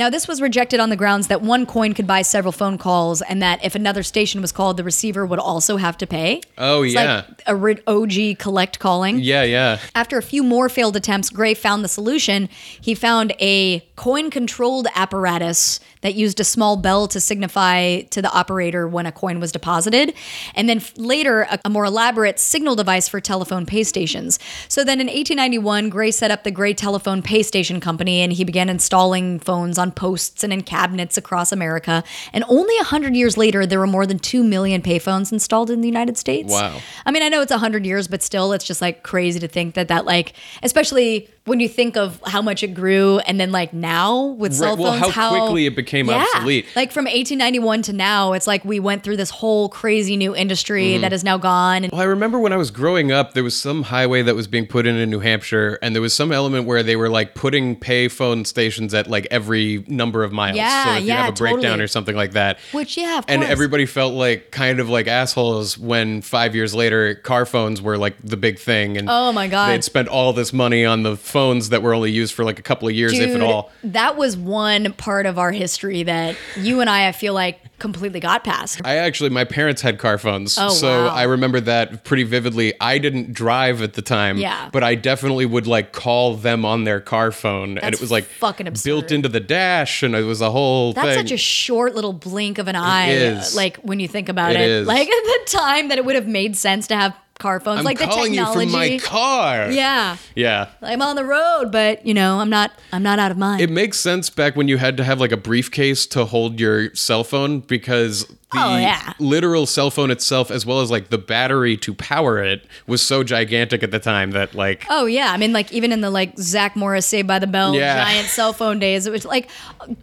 Now, this was rejected on the grounds that one coin could buy several phone calls, and that if another station was called, the receiver would also have to pay. Oh, It's yeah. like a ri- OG collect calling. Yeah, yeah. After a few more failed attempts, Gray found the solution. He found a coin controlled apparatus that used a small bell to signify to the operator when a coin was deposited, and then later a, a more elaborate signal device for telephone pay stations. So then in 1891, Gray set up the Gray Telephone Pay Station Company and he began installing phones on posts and in cabinets across America. And only 100 years later, there were more than 2 million payphones installed in the United States. Wow. I mean, I know it's 100 years, but still, it's just like crazy to think that that, like, especially when you think of how much it grew and then, like, now with cell Right, well, phones, how quickly it became obsolete. Like, from 1891 to now, it's like we went through this whole crazy new industry Mm-hmm. that is now gone. Well, I remember when I was growing up, there was some highway that was being put in in New Hampshire, and there was some element where they were like putting payphone stations at like every number of miles. Yeah, so if you have a breakdown totally. or something like that. Which, yeah, of and everybody felt like kind of like assholes when five years later car phones were like the big thing, and Oh, my God. they'd spent all this money on the phones that were only used for like a couple of years, if at all. that was one part of our history that you and I, I feel like, completely got past. I actually, my parents had car phones, Oh, so wow. I remember that pretty vividly. I didn't drive at the time, Yeah. but I definitely would like call them on their car phone, and it was like fucking absurd. built into the dash, and it was a whole That's thing. such a short little blink of an eye. is. Like when you think about It it, is. like at the time that it would have made sense to have car phones, I'm like the calling technology. you from my car. Yeah. Yeah. I'm on the road, but you know, I'm not I'm not out of mind. It makes sense back when you had to have like a briefcase to hold your cell phone because the Oh, yeah. literal cell phone itself, as well as like the battery to power it, was so gigantic at the time that like Oh yeah, I mean, like even in the like Zach Morris Saved by the Bell Yeah. giant cell phone days, it was like,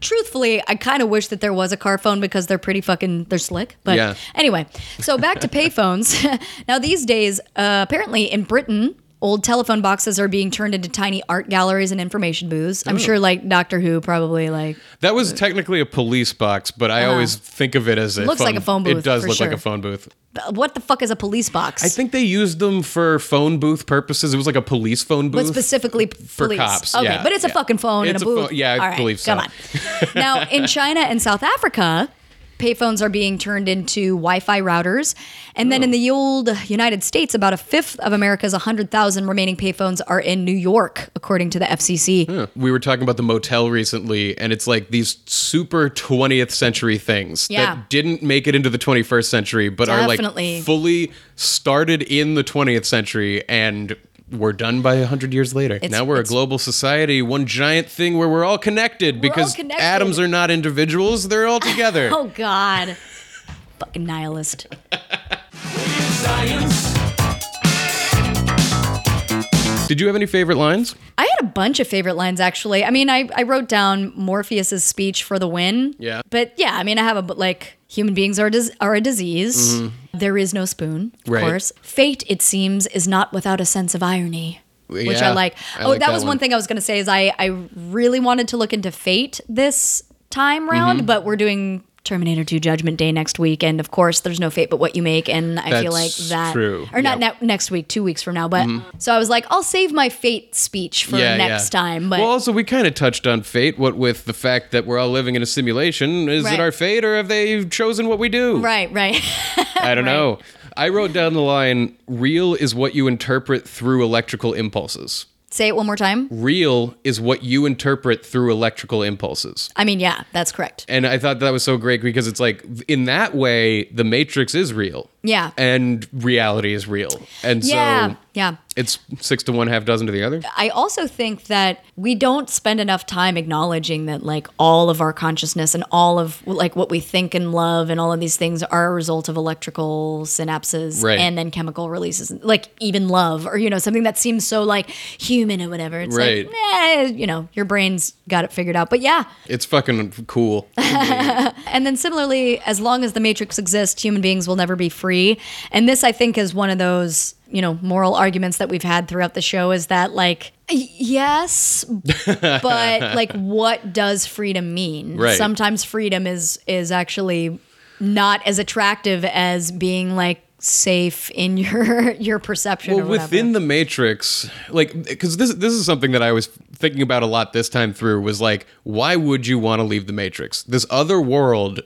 truthfully, I kind of wish that there was a car phone because they're pretty fucking they're slick. But Yeah. anyway, so back to payphones. now these days, uh, apparently in Britain. Old telephone boxes are being turned into tiny art galleries and information booths. I'm sure, like Doctor Who, probably like that was technically a police box, but I always think of it as a Uh-huh. Looks like a phone booth, It does look like a phone booth. what the fuck is a police box? I think they used them for phone booth purposes. It was like a police phone booth. but specifically for police. cops, Okay, yeah, but it's a fucking phone It's and a a booth. phone- yeah, I right, believe so. Come on. now in China and South Africa. Payphones are being turned into Wi-Fi routers, and then in the old United States, about a fifth of America's 100,000 remaining payphones are in New York, according to the FCC. we were talking about the motel recently, and it's like these super 20th century things Yeah. that didn't make it into the 21st century, but are like fully started in the 20th century and were done by 100 years later. It's- now we're a global society, one giant thing where we're all connected because connected. atoms are not individuals, they're all together. Oh God, fucking nihilist. Did you have any favorite lines? I had a bunch of favorite lines actually. I mean, I, I wrote down Morpheus's speech for the win. Yeah. But yeah, I mean, I have a but like human beings are dis- are a disease. There is no spoon, of Mm-hmm. Right. course. Fate, it seems, is not without a sense of irony. Which I like. I oh, like that that was one one. thing I was going to say is I I really wanted to look into Fate this time round, Mm-hmm. but we're doing Terminator 2 Judgment Day next week and of course there's no fate but what you make and I feel like That's that true. or not Yeah. Mm-hmm. ne- next week, 2 weeks from now, but so I was like I'll save my fate speech for next time, but well, also we kind of touched on fate. What with the fact that we're all living in a simulation, is Right. it our fate or have they chosen what we do? right, right. I don't know. I wrote down the line: "Real is what you interpret through electrical impulses." Say it one more time. Real is what you interpret through electrical impulses. I mean, yeah, that's correct. And I thought that was so great because it's like, in that way, the Matrix is real. Yeah. And reality is real. And Yeah, so yeah. it's six to one, half dozen to the other. I also think that we don't spend enough time acknowledging that like all of our consciousness and all of like what we think and love and all of these things are a result of electrical synapses Right. and then chemical releases like even love or you know something that seems so like human or whatever it's Right. like eh, you know your brain's got it figured out but yeah It's fucking cool. and then similarly, as long as the matrix exists, human beings will never be free. And this, I think, is one of those, you know, moral arguments that we've had throughout the show is that, like, yes, but like, what does freedom mean? Right. Sometimes freedom is is actually not as attractive as being like safe in your your perception well within the matrix like because this this is something that i was thinking about a lot this time through was like why would you want to leave the matrix this other world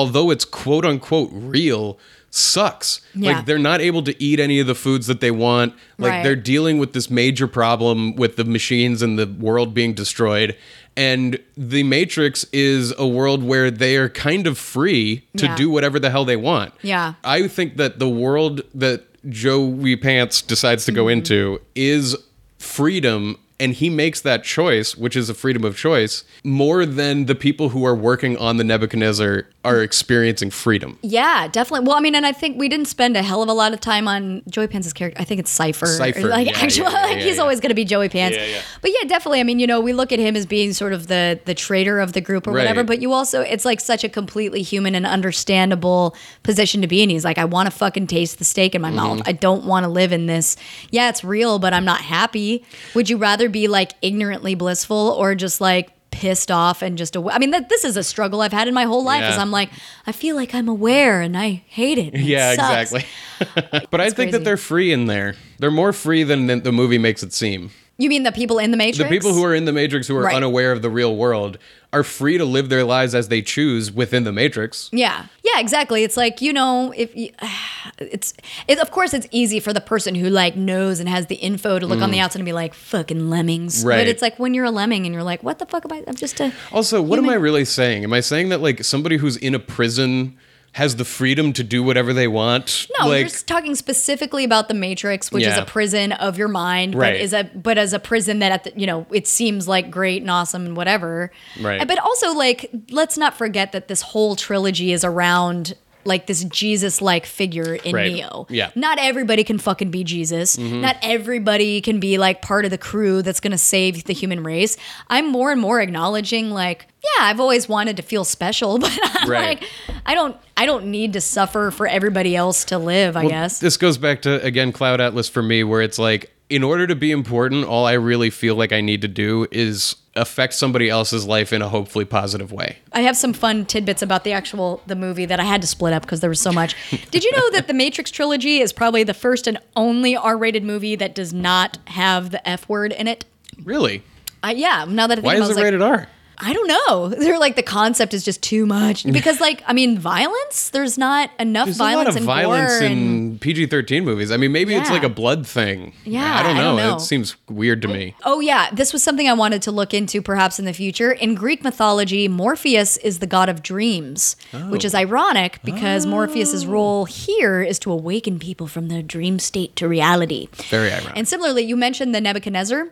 although it's quote unquote real sucks Yeah. like they're not able to eat any of the foods that they want like Right. they're dealing with this major problem with the machines and the world being destroyed and the matrix is a world where they are kind of free to Yeah. do whatever the hell they want Yeah. I think that the world that Joe Joey Pants decides to go Mm-hmm. into is freedom, and he makes that choice, which is a freedom of choice, more than the people who are working on the Nebuchadnezzar are experiencing freedom. Yeah, definitely. Well, I mean, and I think we didn't spend a hell of a lot of time on Joey Pants' character. I think it's Cipher. Cypher, Like, yeah, actually, yeah, yeah, like yeah, he's yeah. always going to be Joey Pants. Yeah, yeah. But yeah, definitely. I mean, you know, we look at him as being sort of the the traitor of the group or Right. whatever. But you also, it's like such a completely human and understandable position to be in. He's like, I want to fucking taste the steak in my Mm-hmm. mouth. I don't want to live in this. Yeah, it's real, but I'm not happy. Would you rather be like ignorantly blissful or just like pissed off and just aware? I mean, that this is a struggle I've had in my whole life. Is I'm like, I feel like I'm aware and I hate it. it Yeah, sucks. exactly. but I think crazy. that they're free in there. They're more free than the movie makes it seem. You mean the people in the Matrix? The people who are in the Matrix who are Right. unaware of the real world are free to live their lives as they choose within the Matrix. Yeah, yeah, exactly. It's like you know, if you, it's, it, of course, it's easy for the person who like knows and has the info to look on the outside and be like, "Fucking lemmings." Mm. Right. But it's like when you're a lemming and you're like, "What the fuck am I? I'm just a." Also, what am I really saying? Am I saying that like somebody who's in a prison has the freedom to do whatever they want. No, like you're talking specifically about the Matrix, which is a prison of your mind, Right. but is a but as a prison that at the, you know it seems like great and awesome and whatever. Right. But also like let's not forget that this whole trilogy is around like this Jesus like figure in Right. Neo. Yeah. Mm-hmm. Not everybody can fucking be Jesus. Not everybody can be like part of the crew that's gonna save the human race. I'm more and more acknowledging like, yeah, I've always wanted to feel special, but I'm Right. like I don't I don't need to suffer for everybody else to live, I Well, guess. This goes back to again Cloud Atlas for me, where it's like, in order to be important, all I really feel like I need to do is affect somebody else's life in a hopefully positive way. I have some fun tidbits about the actual the movie that I had to split up because there was so much. Did you know that the Matrix trilogy is probably the first and only R-rated movie that does not have the F word in it? Really? I, yeah. Now that I think Why about is it, it like, rated R? I don't know. They're like the concept is just too much because, like, I mean, violence. There's not enough There's violence a lot of and violence gore in PG thirteen movies. I mean, maybe it's like a blood thing. Yeah, I don't I know. don't know. It seems weird to me. Oh, yeah. This was something I wanted to look into perhaps in the future. In Greek mythology, Morpheus is the god of dreams, which Oh. is ironic because Morpheus's role here is to awaken people from their dream state to reality. Very ironic. Mm-hmm. And similarly, you mentioned the Nebuchadnezzar.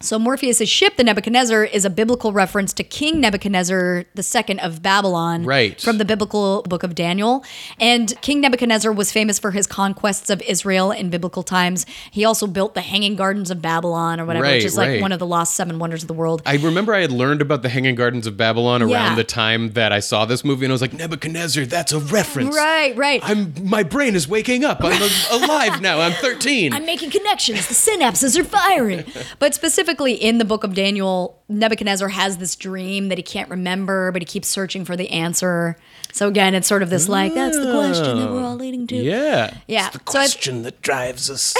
So Morpheus' ship, the Nebuchadnezzar, is a biblical reference to King Nebuchadnezzar II of Babylon, Right. From the biblical book of Daniel. And King Nebuchadnezzar was famous for his conquests of Israel in biblical times. He also built the Hanging Gardens of Babylon, or whatever, Right, which is like right. one of the lost seven wonders of the world. I remember I had learned about the Hanging Gardens of Babylon around Yeah. the time that I saw this movie, and I was like, Nebuchadnezzar, that's a reference. Right, right. I'm my brain is waking up. I'm alive now. I'm 13. I'm making connections. The synapses are firing. But specifically in the book of Daniel, Nebuchadnezzar has this dream that he can't remember, but he keeps searching for the answer. So again, it's sort of this like, that's the question that we're all oh, leading to. yeah. Yeah. It's the So I- question that drives us.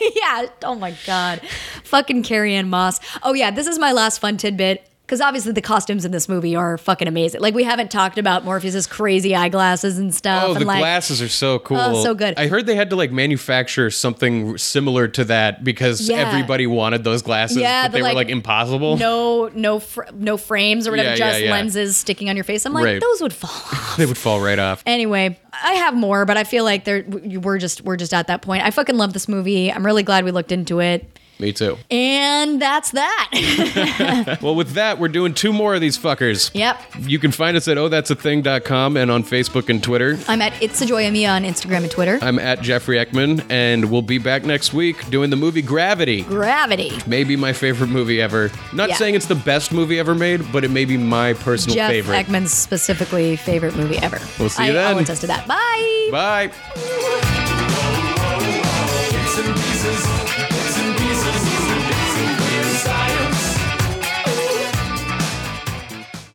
yeah. Oh my God. Fucking Carrie-Anne Moss. Oh yeah, this is my last fun tidbit. Because obviously the costumes in this movie are fucking amazing. Like we haven't talked about Morpheus's crazy eyeglasses and stuff. Oh, and the like, glasses are so cool. Oh, so good. I heard they had to like manufacture something similar to that because Yeah. everybody wanted those glasses, Yeah, but the, they like, were like impossible. No, no, fr- no frames or whatever. Yeah, just yeah. lenses sticking on your face. I'm like, Right. those would fall off. They would fall right off. Anyway, I have more, but I feel like they're we're just we're just at that point. I fucking love this movie. I'm really glad we looked into it. Me too. And that's that. Well, with that, we're doing two more of these fuckers. yep. You can find us at ohthat'sathing.com and on Facebook and Twitter. I'm at It's a Joy Mia on Instagram and Twitter. I'm at Jeffrey Ekman, and we'll be back next week doing the movie Gravity. Gravity. Maybe my favorite movie ever. Not Yeah. saying it's the best movie ever made, but it may be my personal Jeff favorite. Ekman's specifically favorite movie ever. We'll see you I, then. I'll attest to that. Bye. Bye.